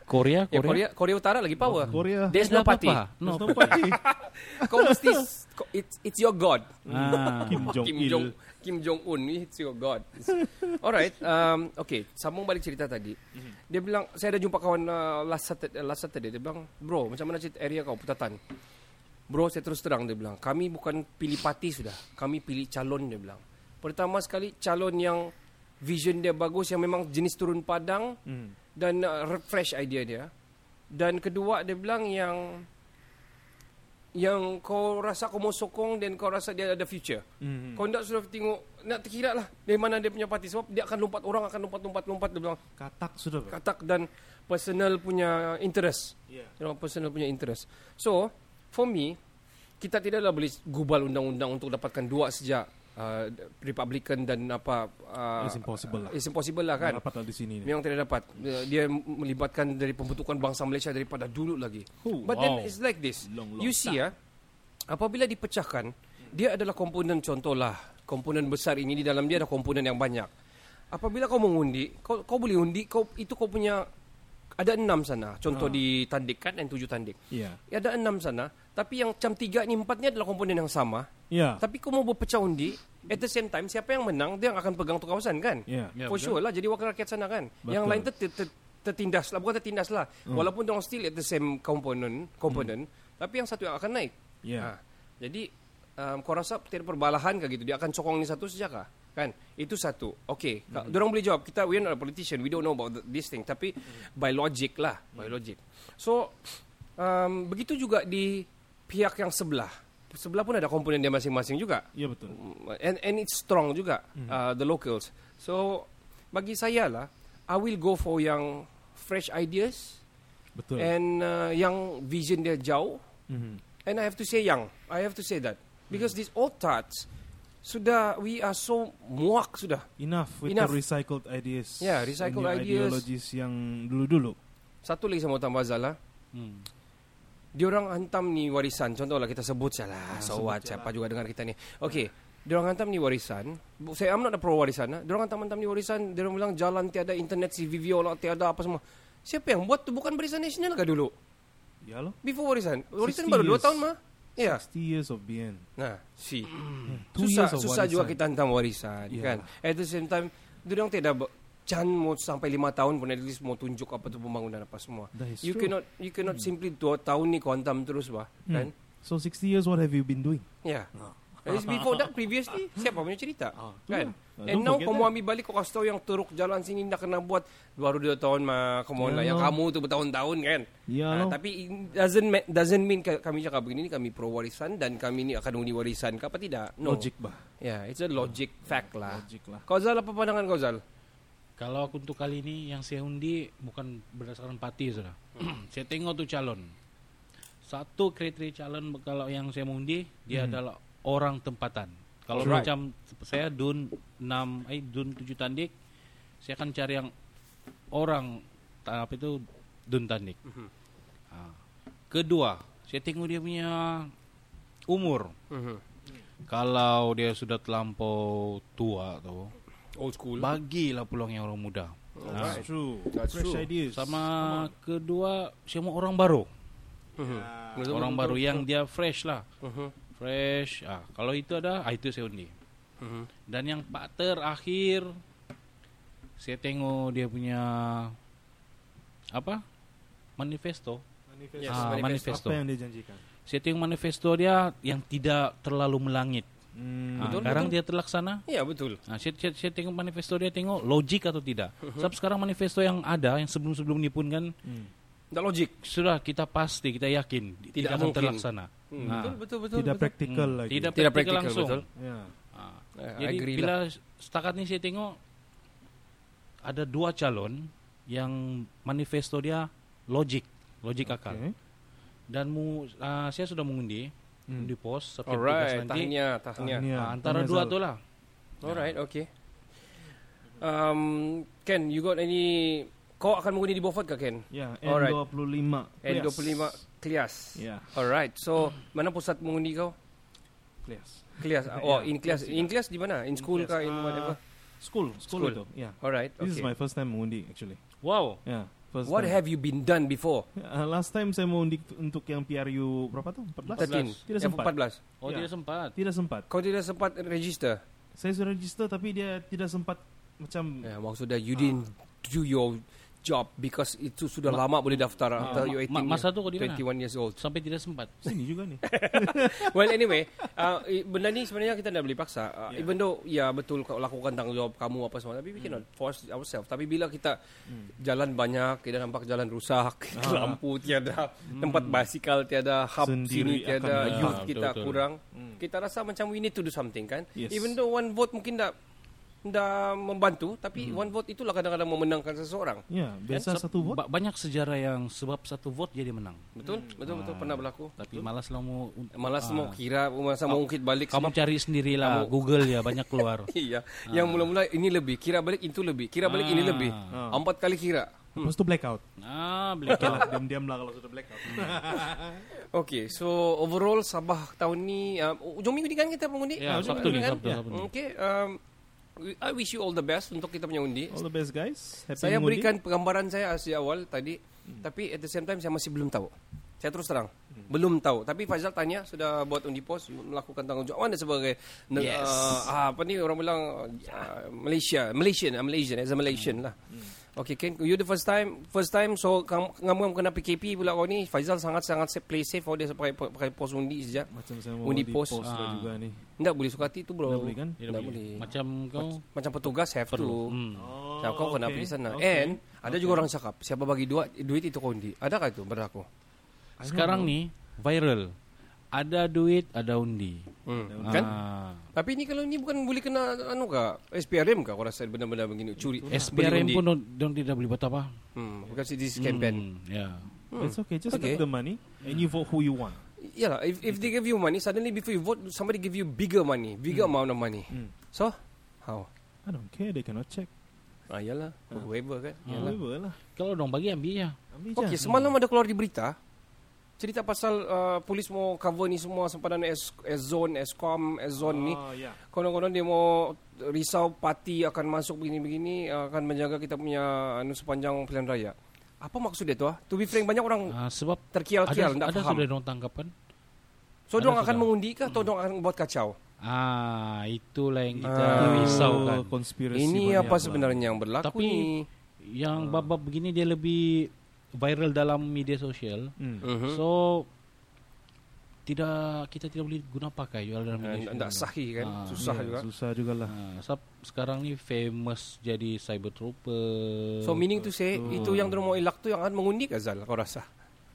[SPEAKER 4] Korea,
[SPEAKER 2] Ya,
[SPEAKER 4] Korea.
[SPEAKER 2] Korea, Korea Utara lagi power.
[SPEAKER 3] Korea.
[SPEAKER 2] There's no party.
[SPEAKER 4] No.
[SPEAKER 3] There's no party.
[SPEAKER 2] Kau mesti it's it's your god.
[SPEAKER 4] Ah.
[SPEAKER 3] Kim Jong
[SPEAKER 2] Kim
[SPEAKER 3] Il.
[SPEAKER 2] Jong Kim Jong Un it's your god. Alright, um, okay, sambung balik cerita tadi. Dia bilang saya ada jumpa kawan uh, last Saturday, last Saturday dia bilang, "Bro, macam mana cerita area kau Putatan?" Bro, saya terus terang dia bilang, "Kami bukan pilih parti sudah. Kami pilih calon," dia bilang. Pertama sekali calon yang vision dia bagus yang memang jenis turun padang
[SPEAKER 3] Hmm.
[SPEAKER 2] dan uh, refresh idea dia. Dan kedua dia bilang yang yang kau rasa kau mau sokong dan kau rasa dia ada future.
[SPEAKER 3] Hmm.
[SPEAKER 2] Kau nak sudah tengok nak terkira lah dari mana dia punya parti sebab dia akan lompat orang akan lompat lompat lompat dia bilang
[SPEAKER 3] Katak sudah. bro.
[SPEAKER 2] katak dan personal punya interest.
[SPEAKER 3] Yeah.
[SPEAKER 2] Personal punya interest. So, for me, kita tidaklah boleh gubal undang-undang untuk dapatkan dua sejak uh, Republican dan apa uh,
[SPEAKER 3] It's impossible lah.
[SPEAKER 2] It's impossible lah kan.
[SPEAKER 3] Dapat lah di sini. ni.
[SPEAKER 2] Memang tidak dapat. Dia- Dia melibatkan dari pembentukan bangsa Malaysia daripada dulu lagi.
[SPEAKER 3] Oh,
[SPEAKER 2] But then
[SPEAKER 4] wow.
[SPEAKER 2] it's like this.
[SPEAKER 3] Long, long
[SPEAKER 2] you see ya, apabila dipecahkan, dia adalah komponen contohlah, komponen besar ini di dalam dia ada komponen yang banyak. Apabila kau mengundi, kau kau boleh undi, kau itu kau punya ada enam sana. Contoh
[SPEAKER 3] Ah.
[SPEAKER 2] di tandik kan, dan tujuh tandik.
[SPEAKER 3] Yeah.
[SPEAKER 2] Ada enam sana. Tapi yang macam tiga ni empat ni adalah komponen yang sama.
[SPEAKER 3] Yeah.
[SPEAKER 2] Tapi kau mau berpecah undi, at the same time siapa yang menang dia yang akan pegang tu kawasan kan?
[SPEAKER 3] Yeah.
[SPEAKER 4] Ya,
[SPEAKER 2] For
[SPEAKER 4] betul.
[SPEAKER 2] sure lah jadi wakil rakyat sana kan.
[SPEAKER 3] Betul.
[SPEAKER 2] Yang lain tu ter, ter, tertindas lah, bukan tertindas lah. Walaupun dia still at the same component, component, tapi yang satu yang akan naik.
[SPEAKER 3] Yeah.
[SPEAKER 2] Ha. Jadi um, kau rasa tidak perbalahan ke gitu? Dia akan sokong ni satu sejak kah? Kan? Itu satu. Okay. Mm-hmm. Diorang boleh jawab. Kita, we are not a politician. We don't know about the, this thing. Tapi by logic lah. By logic. So, um, begitu juga di pihak yang sebelah. Sebelah pun ada komponen dia masing-masing juga.
[SPEAKER 3] Ya betul.
[SPEAKER 2] And, and it's strong juga. Uh, the locals. So, bagi saya lah, I will go for yang fresh ideas.
[SPEAKER 3] Betul.
[SPEAKER 2] And uh, yang vision dia jauh.
[SPEAKER 3] Mhm.
[SPEAKER 2] And I have to say young. I have to say that. Because these old thoughts, sudah, we are so muak sudah.
[SPEAKER 3] Enough with
[SPEAKER 2] Enough.
[SPEAKER 3] the recycled ideas.
[SPEAKER 2] Yeah, recycled ideas.
[SPEAKER 3] Ideologies yang dulu-dulu.
[SPEAKER 2] Satu lagi saya mau tambah Zal lah.
[SPEAKER 4] Hmm.
[SPEAKER 2] Diorang hantam ni warisan. Contohlah kita sebut salah. So what? Siapa juga dengar kita ni. Okay. Diorang hantam ni warisan. Saya I'm not a pro warisan. Lah. Diorang hantam-hantam ni warisan. Diorang bilang jalan tiada internet, CVVO lah, tiada apa semua. Siapa yang buat tu? Bukan barisan nasional kah dulu?
[SPEAKER 3] Ya loh.
[SPEAKER 2] Before warisan. Warisan
[SPEAKER 3] 60
[SPEAKER 2] baru 2
[SPEAKER 3] years.
[SPEAKER 2] tahun mah. Ya.
[SPEAKER 3] 60 years of BN.
[SPEAKER 2] Nah, see.
[SPEAKER 3] Two
[SPEAKER 2] susah susah juga
[SPEAKER 3] warisan.
[SPEAKER 2] kita hantam warisan
[SPEAKER 3] Yeah.
[SPEAKER 2] kan at the same time diorang tidak jangan mau sampai lima tahun pun at least mau tunjuk apa tu pembangunan apa semua you
[SPEAKER 3] true.
[SPEAKER 2] cannot you cannot simply dua tahun ni kau hantam terus bah kan
[SPEAKER 3] So 60 years what have you been doing?
[SPEAKER 2] ya At least before that previously siapa punya cerita kan
[SPEAKER 3] Ah,
[SPEAKER 2] and now mau ambil balik kau kasih tahu yang teruk jalan sini nak kena buat baru dua tahun mah come on
[SPEAKER 3] Ya
[SPEAKER 2] lah yang
[SPEAKER 3] Allah.
[SPEAKER 2] kamu tu bertahun-tahun kan
[SPEAKER 3] Ya
[SPEAKER 2] Ah,
[SPEAKER 3] loh.
[SPEAKER 2] tapi doesn't doesn't mean ka- kami cakap begini ni kami pro warisan dan kami ni akan undi warisan ke apa tidak no
[SPEAKER 3] Logic bah.
[SPEAKER 2] Yeah, it's a logic fact lah.
[SPEAKER 3] Logic lah.
[SPEAKER 2] Kau Zal, apa pandangan kau Zal?
[SPEAKER 4] Kalau aku untuk kali ini yang saya undi bukan berdasarkan parti sudah. saya tengok tuh calon. Satu kriteria calon kalau yang saya mau undi dia adalah orang tempatan. Kalau
[SPEAKER 2] Alright.
[SPEAKER 4] macam saya dun 6 eh dun 7 tandik, saya akan cari yang orang apa itu dun tandik. Ah. Kedua, saya tengok dia punya umur. Kalau dia sudah terlampau tua tuh,
[SPEAKER 2] Old school.
[SPEAKER 4] bagilah peluang yang orang muda.
[SPEAKER 2] Alright.
[SPEAKER 3] That's true.
[SPEAKER 2] That's
[SPEAKER 3] Fresh
[SPEAKER 2] true.
[SPEAKER 3] ideas.
[SPEAKER 4] Sama kedua, saya mau orang baru.
[SPEAKER 2] Betul,
[SPEAKER 4] orang
[SPEAKER 2] betul,
[SPEAKER 4] baru
[SPEAKER 2] betul.
[SPEAKER 4] yang dia fresh lah.
[SPEAKER 2] Mhm.
[SPEAKER 4] Fresh. Ah, kalau itu ada, ah, itu saya undi.
[SPEAKER 2] Mhm.
[SPEAKER 4] Dan yang pak terakhir, saya tengok dia punya apa? Manifesto.
[SPEAKER 2] Yes,
[SPEAKER 4] Ah,
[SPEAKER 2] manifesto.
[SPEAKER 4] manifesto.
[SPEAKER 3] Apa yang dia janjikan?
[SPEAKER 4] Saya tengok manifesto dia yang tidak terlalu melangit.
[SPEAKER 3] Hmm.
[SPEAKER 2] Betul,
[SPEAKER 4] sekarang
[SPEAKER 2] betul.
[SPEAKER 4] dia terlaksana.
[SPEAKER 2] Ya, betul.
[SPEAKER 4] Nah, saya, saya, saya tengok manifesto dia tengok logik atau tidak. Sebab sekarang manifesto yang ada yang sebelum-sebelum ini pun kan
[SPEAKER 3] Hmm.
[SPEAKER 2] Tak logik.
[SPEAKER 4] sudah kita pasti kita yakin
[SPEAKER 2] Tidak
[SPEAKER 4] tidak, akan
[SPEAKER 2] mungkin.
[SPEAKER 4] terlaksana.
[SPEAKER 2] Hmm,
[SPEAKER 4] Nah,
[SPEAKER 2] betul, betul, betul.
[SPEAKER 3] Tidak
[SPEAKER 2] betul.
[SPEAKER 3] praktikal
[SPEAKER 4] hmm,
[SPEAKER 3] lagi.
[SPEAKER 4] Tidak,
[SPEAKER 2] Tidak
[SPEAKER 4] praktikal langsung.
[SPEAKER 2] betul.
[SPEAKER 3] Ya.
[SPEAKER 4] Ah,
[SPEAKER 2] Eh,
[SPEAKER 4] Jadi bila setakat ini saya tengok ada dua calon yang manifesto dia logik, logik akal.
[SPEAKER 3] Okay.
[SPEAKER 4] Dan mu, ah, saya sudah mengundi,
[SPEAKER 3] Hmm.
[SPEAKER 4] di pos September
[SPEAKER 2] Alright,
[SPEAKER 4] nanti.
[SPEAKER 2] tahniah, tahniah.
[SPEAKER 3] Tahniah.
[SPEAKER 4] Ah, antara
[SPEAKER 3] Tahniah,
[SPEAKER 4] dua
[SPEAKER 3] Zal.
[SPEAKER 4] tu lah.
[SPEAKER 2] Alright, okay. Um, Ken, you got any kau akan mengundi di Beaufort ke Ken?
[SPEAKER 3] Ya,
[SPEAKER 2] Alright.
[SPEAKER 3] N25.
[SPEAKER 2] N25 Klias.
[SPEAKER 3] Ya,
[SPEAKER 2] Alright. So, mana pusat mengundi kau?
[SPEAKER 3] Klias.
[SPEAKER 2] Klias. Oh, in Klias. In Klias di mana? In school
[SPEAKER 3] Klias.
[SPEAKER 2] kah in
[SPEAKER 3] Ah,
[SPEAKER 2] whatever?
[SPEAKER 3] School, school,
[SPEAKER 2] School.
[SPEAKER 3] itu. Ya.
[SPEAKER 2] Alright.
[SPEAKER 3] This is
[SPEAKER 2] Okay.
[SPEAKER 3] my first time mengundi actually.
[SPEAKER 4] Wow.
[SPEAKER 3] Ya, first
[SPEAKER 2] What
[SPEAKER 3] time.
[SPEAKER 2] have you been done before?
[SPEAKER 3] Uh, last time saya mengundi untuk yang PRU berapa tuh? 14?
[SPEAKER 2] 13.
[SPEAKER 3] Tidak sempat.
[SPEAKER 2] 14.
[SPEAKER 4] Oh,
[SPEAKER 3] Ya.
[SPEAKER 4] tidak sempat.
[SPEAKER 3] Tidak sempat.
[SPEAKER 2] Kau tidak sempat register.
[SPEAKER 3] Saya sudah register tapi dia tidak sempat macam
[SPEAKER 2] Ya, maksudnya you didn't do your job because itu sudah lama boleh daftar after
[SPEAKER 4] ma-
[SPEAKER 2] you 18
[SPEAKER 4] ma- masa tu kau di mana?
[SPEAKER 2] 21 years old.
[SPEAKER 4] Sampai tidak sempat.
[SPEAKER 3] sini juga nih.
[SPEAKER 2] well anyway, uh, benda ni sebenarnya kita tidak boleh paksa. Uh,
[SPEAKER 3] Yeah.
[SPEAKER 2] Even though ya betul kau lakukan tanggungjawab kamu apa semua, tapi we cannot force ourselves. Tapi bila kita jalan banyak, kita nampak jalan rusak, lampu tiada, tempat basikal tiada, hub
[SPEAKER 3] Sendiri
[SPEAKER 2] sini tiada,
[SPEAKER 3] akan-
[SPEAKER 2] youth
[SPEAKER 4] betul,
[SPEAKER 2] kita
[SPEAKER 4] betul.
[SPEAKER 2] kurang. Kita rasa macam we need to do something kan.
[SPEAKER 3] Yes.
[SPEAKER 2] Even though one vote mungkin tak tidak membantu, tapi one vote itulah kadang-kadang memenangkan seseorang.
[SPEAKER 3] Ya, biasa
[SPEAKER 4] Seb-
[SPEAKER 3] satu vote.
[SPEAKER 4] ba- banyak sejarah yang sebab satu vote jadi menang.
[SPEAKER 2] Betul? Betul betul pernah berlaku.
[SPEAKER 4] Tapi malas lah mau
[SPEAKER 2] Malas
[SPEAKER 4] Ah.
[SPEAKER 2] mau kira, masa mau ungkit balik
[SPEAKER 4] kamu
[SPEAKER 2] sebab-
[SPEAKER 4] cari sendirilah
[SPEAKER 2] Kamu-
[SPEAKER 4] Google ya banyak keluar.
[SPEAKER 2] Iya, yang mula-mula ini lebih, kira balik itu lebih, kira balik ini
[SPEAKER 4] Ah.
[SPEAKER 2] lebih. Empat kali kira.
[SPEAKER 3] Lepas itu blackout.
[SPEAKER 4] ah,
[SPEAKER 3] lah, diam-diam lah kalau sudah blackout.
[SPEAKER 2] Okay, so overall Sabah tahun ni, uh, ujung minggu ni kan kita mengundi?
[SPEAKER 4] Ya,
[SPEAKER 2] Ah, ujung
[SPEAKER 4] Sabtu
[SPEAKER 2] minggu
[SPEAKER 4] ni,
[SPEAKER 2] kan?
[SPEAKER 4] Sabtu,
[SPEAKER 2] Ya.
[SPEAKER 4] Sabtu.
[SPEAKER 2] Okay, um, I wish you all the best untuk kita punya undi.
[SPEAKER 3] All the best guys. Happy
[SPEAKER 2] Saya
[SPEAKER 3] mengundi.
[SPEAKER 2] berikan penggambaran saya di awal tadi, tapi at the same time saya masih belum tahu. Saya terus terang, belum tahu. Tapi Faizal tanya sudah buat undi pos melakukan tanggungjawab anda sebagai
[SPEAKER 4] Yes.
[SPEAKER 2] uh, apa ni orang bilang uh, Malaysia, Malaysian, uh, Malaysian as a Malaysian lah. Okay, Ken, you the first time, first time, so kamu kamu kena PKP pula kau ni. Faizal sangat sangat safe, play safe, oh dia pakai pakai pos undi sejak.
[SPEAKER 3] Macam saya mau
[SPEAKER 2] Undi
[SPEAKER 3] di
[SPEAKER 2] pos.
[SPEAKER 3] pos
[SPEAKER 4] Ah.
[SPEAKER 3] juga nih.
[SPEAKER 2] Tidak boleh suka hati tu bro.
[SPEAKER 3] Tidak boleh kan?
[SPEAKER 4] Tidak boleh.
[SPEAKER 2] boleh.
[SPEAKER 4] Macam kau
[SPEAKER 2] Macam petugas have
[SPEAKER 4] perlu.
[SPEAKER 2] to.
[SPEAKER 4] Hmm.
[SPEAKER 3] Oh,
[SPEAKER 2] Siapa kau kena
[SPEAKER 3] okay.
[SPEAKER 2] pergi sana.
[SPEAKER 3] Okay.
[SPEAKER 2] And ada juga orang cakap, siapa bagi duit, duit itu kau undi. Adakah itu berlaku?
[SPEAKER 4] Sekarang ni viral. Ada duit, ada undi.
[SPEAKER 2] Hmm. Kan?
[SPEAKER 4] Ah.
[SPEAKER 2] Tapi ni kalau ni bukan boleh kena anu kah? SPRM kau rasa benda-benda begini curi.
[SPEAKER 4] SPRM
[SPEAKER 2] beli undi?
[SPEAKER 4] pun don't, don't tidak boleh buat apa.
[SPEAKER 2] Hmm, bukan this is campaign.
[SPEAKER 4] Hmm, ya.
[SPEAKER 3] It's okay. Just
[SPEAKER 2] Okay.
[SPEAKER 3] take the money and you vote who you want.
[SPEAKER 2] Yalah, if if they give you money, suddenly before you vote, somebody give you bigger money, bigger amount of money.
[SPEAKER 3] Hmm.
[SPEAKER 2] So, how?
[SPEAKER 3] I don't care. They cannot check.
[SPEAKER 2] Ah, yalah, whoever kan. Yalah.
[SPEAKER 3] Whoever lah.
[SPEAKER 4] Kalau dong bagi ambil ya.
[SPEAKER 3] Ambil
[SPEAKER 2] Okey,
[SPEAKER 3] je.
[SPEAKER 2] semalam ada keluar di berita cerita pasal uh, polis mau cover ni semua sempadan S, S zone, Escom, S zone ni.
[SPEAKER 3] Oh, ya.
[SPEAKER 2] Konon-konon dia mau risau parti akan masuk begini-begini uh, akan menjaga kita punya anu sepanjang pilihan raya. Apa maksud dia tu ah? To be frank banyak orang
[SPEAKER 4] Ah, sebab
[SPEAKER 2] terkial-kial
[SPEAKER 4] ada,
[SPEAKER 2] tak
[SPEAKER 4] ada
[SPEAKER 2] faham.
[SPEAKER 4] sudah dong tangkapan.
[SPEAKER 2] So dong akan mengundi ke atau dong akan buat kacau?
[SPEAKER 4] Ah, itulah yang kita
[SPEAKER 2] Ah.
[SPEAKER 4] risaukan.
[SPEAKER 3] konspirasi
[SPEAKER 2] Ini apa
[SPEAKER 3] lah.
[SPEAKER 2] sebenarnya yang berlaku
[SPEAKER 4] Tapi-
[SPEAKER 2] ni?
[SPEAKER 4] Yang bab-bab begini dia lebih viral dalam media sosial.
[SPEAKER 3] Hmm.
[SPEAKER 2] Mhm.
[SPEAKER 4] So tidak kita tidak boleh guna pakai jual dalam media
[SPEAKER 2] Tidak
[SPEAKER 4] sosial.
[SPEAKER 2] sahih kan?
[SPEAKER 4] Ah.
[SPEAKER 2] Susah
[SPEAKER 3] Ya,
[SPEAKER 2] juga.
[SPEAKER 3] Susah juga lah.
[SPEAKER 4] Ah, sebab sekarang ni famous jadi cyber trooper.
[SPEAKER 2] So meaning to say itu yang mau elak tu yang akan mengundi ke Zal kau rasa?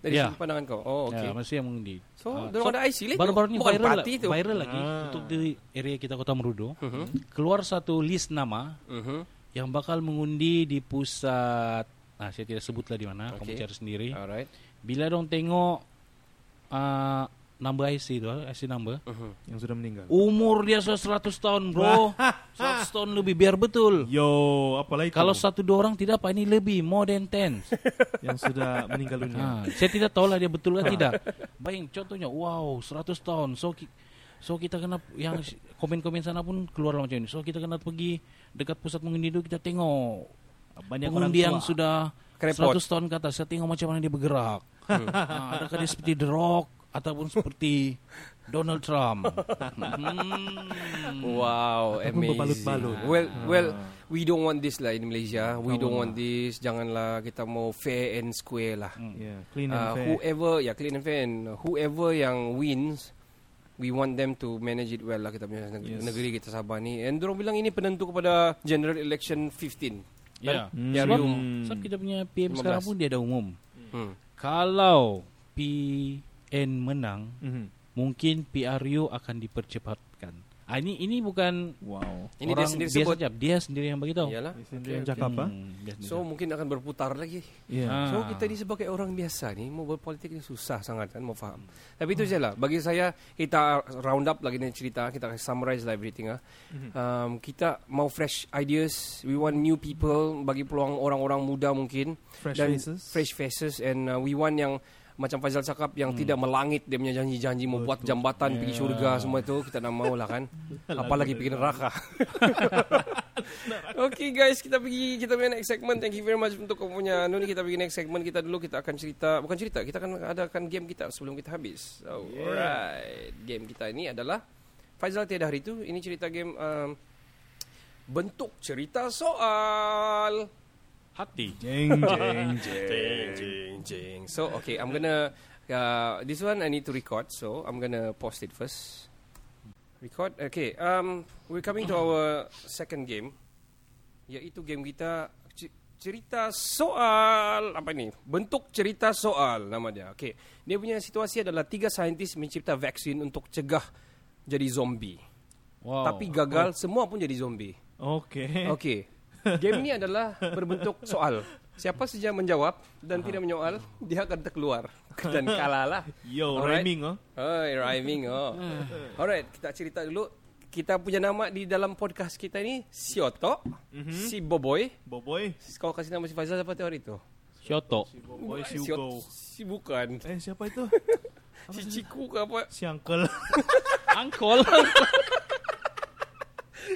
[SPEAKER 2] Dari
[SPEAKER 4] Ya.
[SPEAKER 2] sudut pandangan kau. Oh okey.
[SPEAKER 4] Ya, masih yang mengundi.
[SPEAKER 2] So,
[SPEAKER 4] Ah,
[SPEAKER 2] dorang ada IC lah itu.
[SPEAKER 4] Baru-baru ni viral,
[SPEAKER 2] itu.
[SPEAKER 4] viral lagi
[SPEAKER 3] Ah.
[SPEAKER 4] untuk di area kita Kota Merudu.
[SPEAKER 2] Mhm.
[SPEAKER 4] Keluar satu list nama
[SPEAKER 2] Mhm.
[SPEAKER 4] yang bakal mengundi di pusat Nah, saya tidak sebutlah di mana,
[SPEAKER 2] Okey.
[SPEAKER 4] kamu cari sendiri.
[SPEAKER 2] Alright.
[SPEAKER 4] Bila dong tengok uh, number IC tu, IC number,
[SPEAKER 2] Mhm.
[SPEAKER 3] Yang sudah meninggal.
[SPEAKER 4] umur dia sudah 100 tahun, bro. 100 tahun lebih biar betul.
[SPEAKER 3] Yo, apalah itu?
[SPEAKER 4] Kalau satu dua orang tidak apa ini lebih more than 10.
[SPEAKER 3] yang sudah meninggal dunia.
[SPEAKER 4] Ha, saya tidak tahu lah dia betul atau tidak. Bayang contohnya, wow, 100 tahun. So ki- so kita kena yang komen-komen sana pun keluar macam ini. So kita kena pergi dekat pusat mengundi itu kita tengok
[SPEAKER 3] Banyak
[SPEAKER 4] pengundi
[SPEAKER 3] orang
[SPEAKER 4] yang sudah
[SPEAKER 2] Kerepot.
[SPEAKER 4] 100 tahun ke atas. Saya tengok macam mana dia bergerak. Ha, adakah dia seperti The Rock ataupun seperti Donald Trump? Hmm.
[SPEAKER 2] Wow,
[SPEAKER 3] Ataupun
[SPEAKER 2] amazing.
[SPEAKER 3] berbalut-balut.
[SPEAKER 2] Well,
[SPEAKER 3] Ah.
[SPEAKER 2] well, we don't want this lah in Malaysia. We don't
[SPEAKER 3] lah.
[SPEAKER 2] want this. Janganlah kita mau fair and square lah.
[SPEAKER 3] Yeah, clean and
[SPEAKER 2] Uh,
[SPEAKER 3] fair.
[SPEAKER 2] whoever, ya clean and fair, and whoever yang wins, we want them to manage it well lah kita punya
[SPEAKER 3] Yes.
[SPEAKER 2] negeri kita Sabah ni. And dorong bilang ini penentu kepada general election 15.
[SPEAKER 4] Ya.
[SPEAKER 3] Hmm.
[SPEAKER 2] Ya,
[SPEAKER 4] Sebab,
[SPEAKER 2] Rium.
[SPEAKER 4] sebab kita punya PM
[SPEAKER 2] 15.
[SPEAKER 4] sekarang pun dia ada umum.
[SPEAKER 2] Hmm.
[SPEAKER 4] Kalau PN menang,
[SPEAKER 3] Mhm.
[SPEAKER 4] mungkin PRU akan dipercepatkan. Ah, ini ini bukan
[SPEAKER 3] Wow.
[SPEAKER 2] Ini dia
[SPEAKER 4] orang
[SPEAKER 2] sendiri
[SPEAKER 4] biasa
[SPEAKER 2] sebut.
[SPEAKER 4] jap. Dia sendiri yang bagi tahu.
[SPEAKER 2] Iyalah.
[SPEAKER 3] Di sini yang cakap ah.
[SPEAKER 4] Hmm, dia sendiri.
[SPEAKER 2] So mungkin akan berputar lagi.
[SPEAKER 3] Iya.
[SPEAKER 4] Ah.
[SPEAKER 2] So kita ni sebagai orang biasa ni mau berpolitik ni susah sangat kan mau faham. Tapi itu je lah. Bagi saya kita round up lagi ni cerita kita akan summarize lah everything ah. Um, kita mau fresh ideas. We want new people bagi peluang orang-orang muda mungkin
[SPEAKER 3] Fresh
[SPEAKER 2] dan
[SPEAKER 3] faces.
[SPEAKER 2] fresh faces and uh, we want yang macam Faizal cakap yang tidak melangit dia punya janji-janji mau buat jambatan pergi syurga semua itu kita tak mau lah kan. Apalagi pergi neraka. okay guys, kita pergi kita punya next segment. Thank you very much untuk kau punya anu ni kita pergi next segment kita dulu kita akan cerita bukan cerita, kita akan adakan game kita sebelum kita habis. So, alright. Game kita ini adalah Faizal tiada hari itu ini cerita game um, bentuk cerita soal.
[SPEAKER 4] Hati.
[SPEAKER 3] Jeng jeng
[SPEAKER 2] Jing, jing, jing. So, okay, I'm gonna. Uh, this one I need to record, so I'm gonna post it first. Record. Okay. Um, we're coming to our second game, iaitu game kita cerita soal apa ni? Bentuk cerita soal nama dia. Okay. Dia punya situasi adalah tiga saintis mencipta vaksin untuk cegah jadi zombie.
[SPEAKER 4] Wow.
[SPEAKER 2] Tapi gagal, semua pun jadi zombie.
[SPEAKER 3] Oke.
[SPEAKER 2] Okey. Game ni adalah berbentuk soal. Siapa saja menjawab dan tidak menyoal, dia akan terkeluar dan kalah lah.
[SPEAKER 3] Yo,
[SPEAKER 2] Alright.
[SPEAKER 3] rhyming oh.
[SPEAKER 2] Oh, rhyming oh. Alright, kita cerita dulu. Kita punya nama di dalam podcast kita ni Sioto, si Boboy.
[SPEAKER 3] Boboy.
[SPEAKER 2] Kau kasih nama si Faizal apa tu hari tu?
[SPEAKER 4] Shoto.
[SPEAKER 3] Boboy si Hugo.
[SPEAKER 2] Si bukan.
[SPEAKER 3] Eh, siapa itu?
[SPEAKER 2] Si Ciku ke apa?
[SPEAKER 3] Si Uncle.
[SPEAKER 4] Angkol.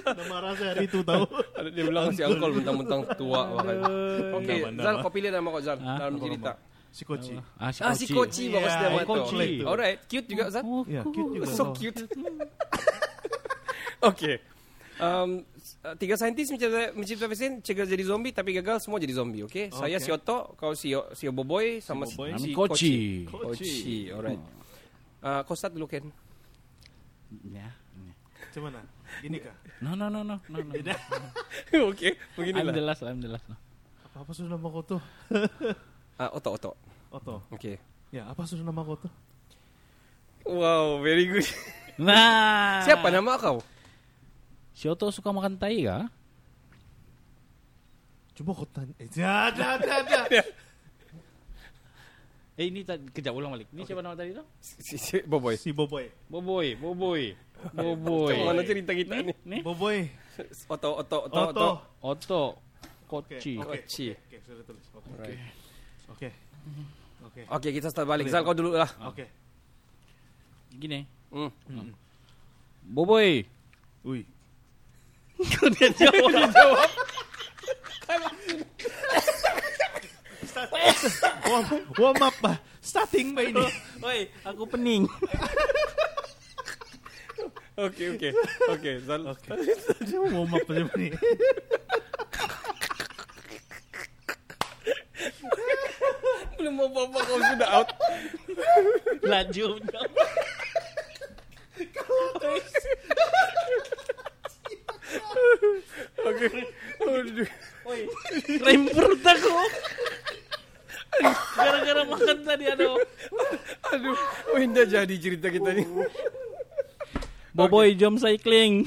[SPEAKER 3] Nama rasa hari itu tahu.
[SPEAKER 2] Ada dia bilang si Angkol mentang-mentang tua bahkan. Okey, Zal
[SPEAKER 3] nama.
[SPEAKER 2] kau pilih nama kau Zal
[SPEAKER 4] Ah,
[SPEAKER 2] dalam cerita.
[SPEAKER 3] Si Koci.
[SPEAKER 4] ah, si
[SPEAKER 2] Ah si Koci bagus
[SPEAKER 3] Yeah,
[SPEAKER 2] dia nama tu.
[SPEAKER 4] Koci.
[SPEAKER 2] Alright, cute juga Zal.
[SPEAKER 3] Ya, cute juga.
[SPEAKER 2] So cute. okay. Um, tiga saintis mencipta, mencipta vaksin cegah jadi zombie tapi gagal semua jadi zombie. Okay. Saya
[SPEAKER 3] Okay.
[SPEAKER 2] si Otto, kau si si Boboy sama si,
[SPEAKER 3] Boboy.
[SPEAKER 2] si
[SPEAKER 4] Kami Koci.
[SPEAKER 2] Koci. Alright. Uh, kau start dulu Ken.
[SPEAKER 4] Ya.
[SPEAKER 3] Macam mana? Ini kah?
[SPEAKER 4] No no no no no. no.
[SPEAKER 2] okay.
[SPEAKER 4] I'm
[SPEAKER 2] Beginilah.
[SPEAKER 4] the last, I'm the last.
[SPEAKER 3] Apa, apa sudah nama kau tuh?
[SPEAKER 2] Uh, Otto, Otto.
[SPEAKER 3] Oto.
[SPEAKER 2] Okay.
[SPEAKER 3] Ya, apa sudah nama kau tuh?
[SPEAKER 2] Wow, very good.
[SPEAKER 4] Nah.
[SPEAKER 2] Siapa nama kau?
[SPEAKER 4] Shoto suka makan tai kah?
[SPEAKER 3] Coba kau tanya. Eh, ya, ya, ya, ya.
[SPEAKER 4] Eh ini tadi kejap ulang balik. Ini siapa nama tadi tu?
[SPEAKER 2] Si, si Boboy.
[SPEAKER 3] Si Boboy.
[SPEAKER 4] Boboy, Boboy. Boboy.
[SPEAKER 2] Macam mana cerita kita ni?
[SPEAKER 4] Ni?
[SPEAKER 3] Boboy.
[SPEAKER 2] Otto, Otto, Otto,
[SPEAKER 3] Oto.
[SPEAKER 2] Otto.
[SPEAKER 4] Oto.
[SPEAKER 3] Oke,
[SPEAKER 4] Koci.
[SPEAKER 3] oke.
[SPEAKER 2] Koci.
[SPEAKER 3] Oke, sudah tulis. Oke.
[SPEAKER 2] Right.
[SPEAKER 3] Oke. Oke.
[SPEAKER 2] Okay, kita start balik. Zal, kau dulu lah.
[SPEAKER 3] Oke.
[SPEAKER 4] Gini.
[SPEAKER 2] Hmm.
[SPEAKER 4] Boboy.
[SPEAKER 3] Ui.
[SPEAKER 4] Kau dia jawab.
[SPEAKER 3] Warm, warm up pa. Starting ba ini?
[SPEAKER 4] Oi, aku pening.
[SPEAKER 2] Okay, okay. Okay, Zal.
[SPEAKER 3] Oke. warm up siya ni.
[SPEAKER 2] Belum apa-apa kau sudah out.
[SPEAKER 4] Laju.
[SPEAKER 2] Okay.
[SPEAKER 4] Oi, rempert aku. Gara-gara makan tadi aduh.
[SPEAKER 2] Aduh. Oh, indah jadi cerita kita ni.
[SPEAKER 4] Boboy jom cycling.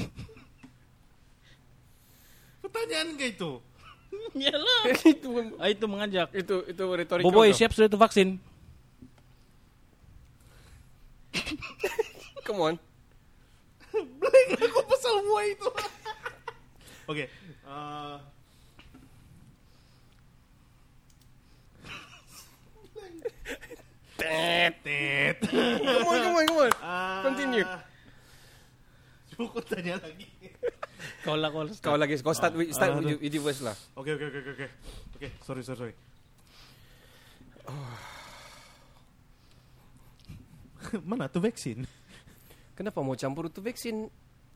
[SPEAKER 3] Pertanyaan ka itu?
[SPEAKER 4] Yalah.
[SPEAKER 2] itu
[SPEAKER 4] Ah, itu mengajak.
[SPEAKER 2] itu itu retorik.
[SPEAKER 4] Boboy siap sudah itu vaksin.
[SPEAKER 2] Come on.
[SPEAKER 3] Blank ako pasal buhay itu. Oke. eh,
[SPEAKER 2] Tet. Come on, come on, come on.
[SPEAKER 3] Ah,
[SPEAKER 2] Continue.
[SPEAKER 3] Coba kau tanya lagi.
[SPEAKER 4] Kau lah kau.
[SPEAKER 2] Kau lagi kau start with, start
[SPEAKER 3] Ah,
[SPEAKER 2] with, you- with you first lah.
[SPEAKER 3] Oke oke oke oke. Oke, sorry sorry sorry. Mana tuh vaksin?
[SPEAKER 2] Kenapa mau campur tu vaksin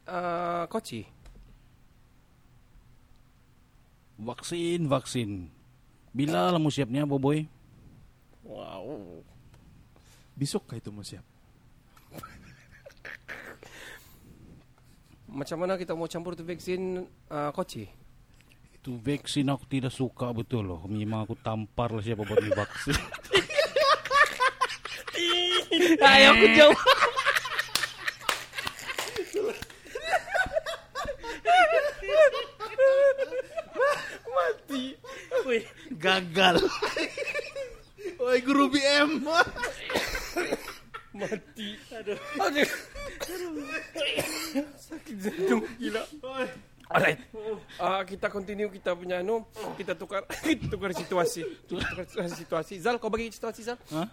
[SPEAKER 2] uh, koci?
[SPEAKER 4] Vaksin, vaksin. Bila lah mau siapnya Boboy?
[SPEAKER 2] Wow.
[SPEAKER 3] Besok kah itu mau siap?
[SPEAKER 2] Macam mana kita mau campur tu vaksin uh, koci?
[SPEAKER 4] Itu vaksin aku tidak suka betul loh. Memang aku tampar lah siapa buat vaksin. Ayo aku jawab. Mati.
[SPEAKER 3] Gagal. Oi guru BM.
[SPEAKER 2] Mati. Aduh. Aduh. Sakit jantung gila. Alright. Uh, kita continue kita punya anu, kita tukar kita tukar situasi. Tukar situasi. Zal, kau bagi situasi Zal?
[SPEAKER 4] Hah?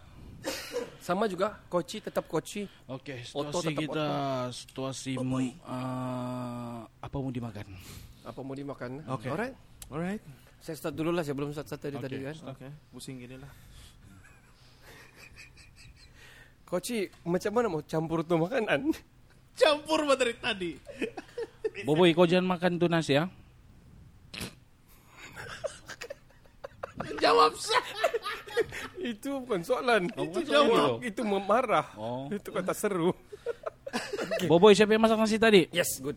[SPEAKER 2] Sama juga, koci tetap koci.
[SPEAKER 4] Oke,
[SPEAKER 2] Oto
[SPEAKER 4] situasi
[SPEAKER 2] tetap
[SPEAKER 4] kita situasi uh, apa mau dimakan?
[SPEAKER 2] Apa mau dimakan?
[SPEAKER 3] Oke.
[SPEAKER 2] Alright.
[SPEAKER 3] Alright.
[SPEAKER 2] Saya start dulu lah, saya belum start, start tadi tadi kan.
[SPEAKER 3] Oke, pusing gini lah.
[SPEAKER 2] Koci, macam mana mau campur tuh makanan?
[SPEAKER 3] Campur dari tadi.
[SPEAKER 4] Boboy, kau jangan makan tuh nasi ya.
[SPEAKER 3] Jawab sah.
[SPEAKER 2] Itu bukan soalan.
[SPEAKER 4] Oh,
[SPEAKER 2] itu jawab. Itu memarah.
[SPEAKER 4] Oh.
[SPEAKER 2] Itu kata seru.
[SPEAKER 4] Boboy, siapa yang masak nasi tadi?
[SPEAKER 2] Yes, good.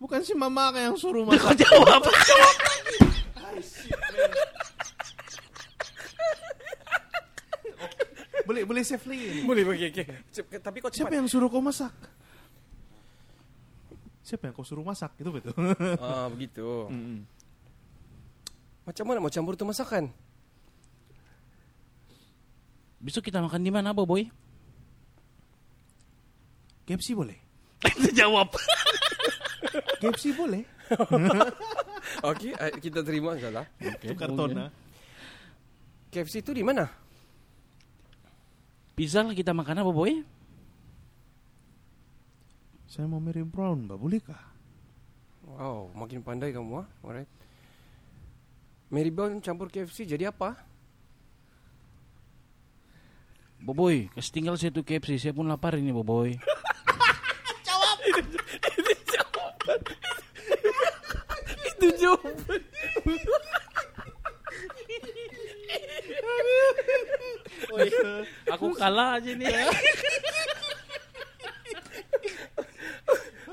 [SPEAKER 3] Bukan si mama yang suruh masak.
[SPEAKER 4] jawab.
[SPEAKER 3] Boleh boleh lagi. ini.
[SPEAKER 2] Boleh okay. Cep- Tapi kau
[SPEAKER 3] Siapa
[SPEAKER 2] cepat.
[SPEAKER 3] yang suruh kau masak? Siapa yang kau suruh masak? Itu betul.
[SPEAKER 2] Ah, begitu. Macam mana mau campur tuh masakan?
[SPEAKER 4] Besok kita makan di mana, Boboy?
[SPEAKER 3] KFC boleh?
[SPEAKER 4] jawab.
[SPEAKER 3] KFC boleh?
[SPEAKER 2] Okey, eh, kita terima salah.
[SPEAKER 4] Okay,
[SPEAKER 3] Itu karton ah.
[SPEAKER 2] KFC itu di mana?
[SPEAKER 4] Pizza lah kita makan apa, Boy?
[SPEAKER 3] Saya mau Mary Brown, Mbak. Bolehkah?
[SPEAKER 2] Wow, makin pandai kamu ah. Alright. Mary Brown campur KFC jadi apa?
[SPEAKER 4] Boboy, kasih tinggal saya tuh KFC. Saya pun lapar ini, Boboy.
[SPEAKER 2] Itu jawaban.
[SPEAKER 4] Aku kalah aja nih ya.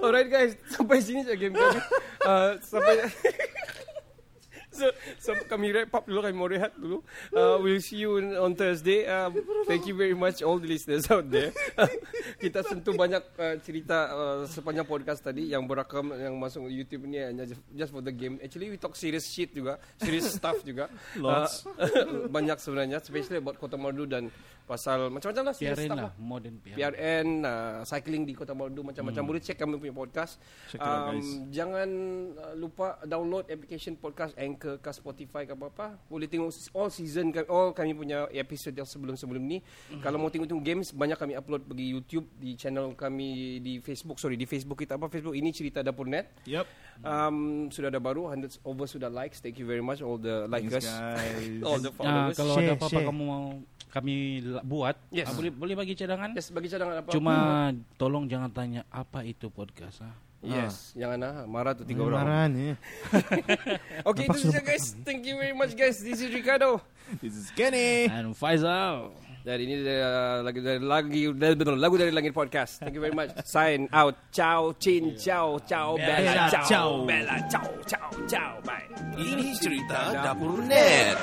[SPEAKER 2] Alright guys, sampai sini saja game kami. Uh, sampai so, so kami wrap up dulu, kami mau rehat dulu. Uh, we'll see you on Thursday. Um, thank you very much all the listeners out there. Kita sentuh banyak uh, cerita uh, sepanjang podcast tadi yang berakam yang masuk YouTube ni hanya just, just for the game. Actually we talk serious shit juga, serious stuff juga.
[SPEAKER 3] Lots.
[SPEAKER 2] Uh, banyak sebenarnya, especially about Kota Malu dan pasal macam-macam lah
[SPEAKER 4] PRN
[SPEAKER 2] stuff
[SPEAKER 4] lah, modern PRN.
[SPEAKER 2] PRN, uh, cycling di Kota Malu macam-macam. Boleh cek kami punya podcast.
[SPEAKER 3] Check it out, guys.
[SPEAKER 2] jangan uh, lupa download application podcast Anchor ke Spotify ke apa-apa. Boleh tengok all season all kami punya episode yang sebelum-sebelum ni. Kalau mau tengok-tengok games banyak kami upload pergi YouTube di channel kami di Facebook. Sorry, di Facebook kita apa Facebook ini cerita dapur net.
[SPEAKER 3] Yep.
[SPEAKER 2] Um, sudah ada baru hundreds over sudah likes. Thank you very much all the likers.
[SPEAKER 3] guys.
[SPEAKER 2] all the
[SPEAKER 4] Nah,
[SPEAKER 2] followers.
[SPEAKER 4] kalau
[SPEAKER 3] Share,
[SPEAKER 4] ada apa-apa
[SPEAKER 3] share.
[SPEAKER 4] kamu mau kami buat,
[SPEAKER 2] Yes.
[SPEAKER 4] ah, boleh boleh bagi cadangan.
[SPEAKER 2] yes, bagi cadangan apa?
[SPEAKER 4] Cuma tolong jangan tanya apa itu podcast. Ah.
[SPEAKER 2] Yes, jangan ah marah tu tiga orang.
[SPEAKER 3] Marah ni.
[SPEAKER 2] Okay, itu saja guys. Thank you very much guys. This is Ricardo.
[SPEAKER 3] This is Kenny.
[SPEAKER 4] And Faisal.
[SPEAKER 2] Dari ini uh, lagu dari lagi dari, lagu dari Langit Podcast. Thank you very much. Sign out. Ciao, chin, ciao, ciao, bella,
[SPEAKER 3] Bella,
[SPEAKER 2] ciao,
[SPEAKER 3] ciao.
[SPEAKER 2] bella, ciao, ciao, ciao, bye.
[SPEAKER 1] Ini cerita dapur net.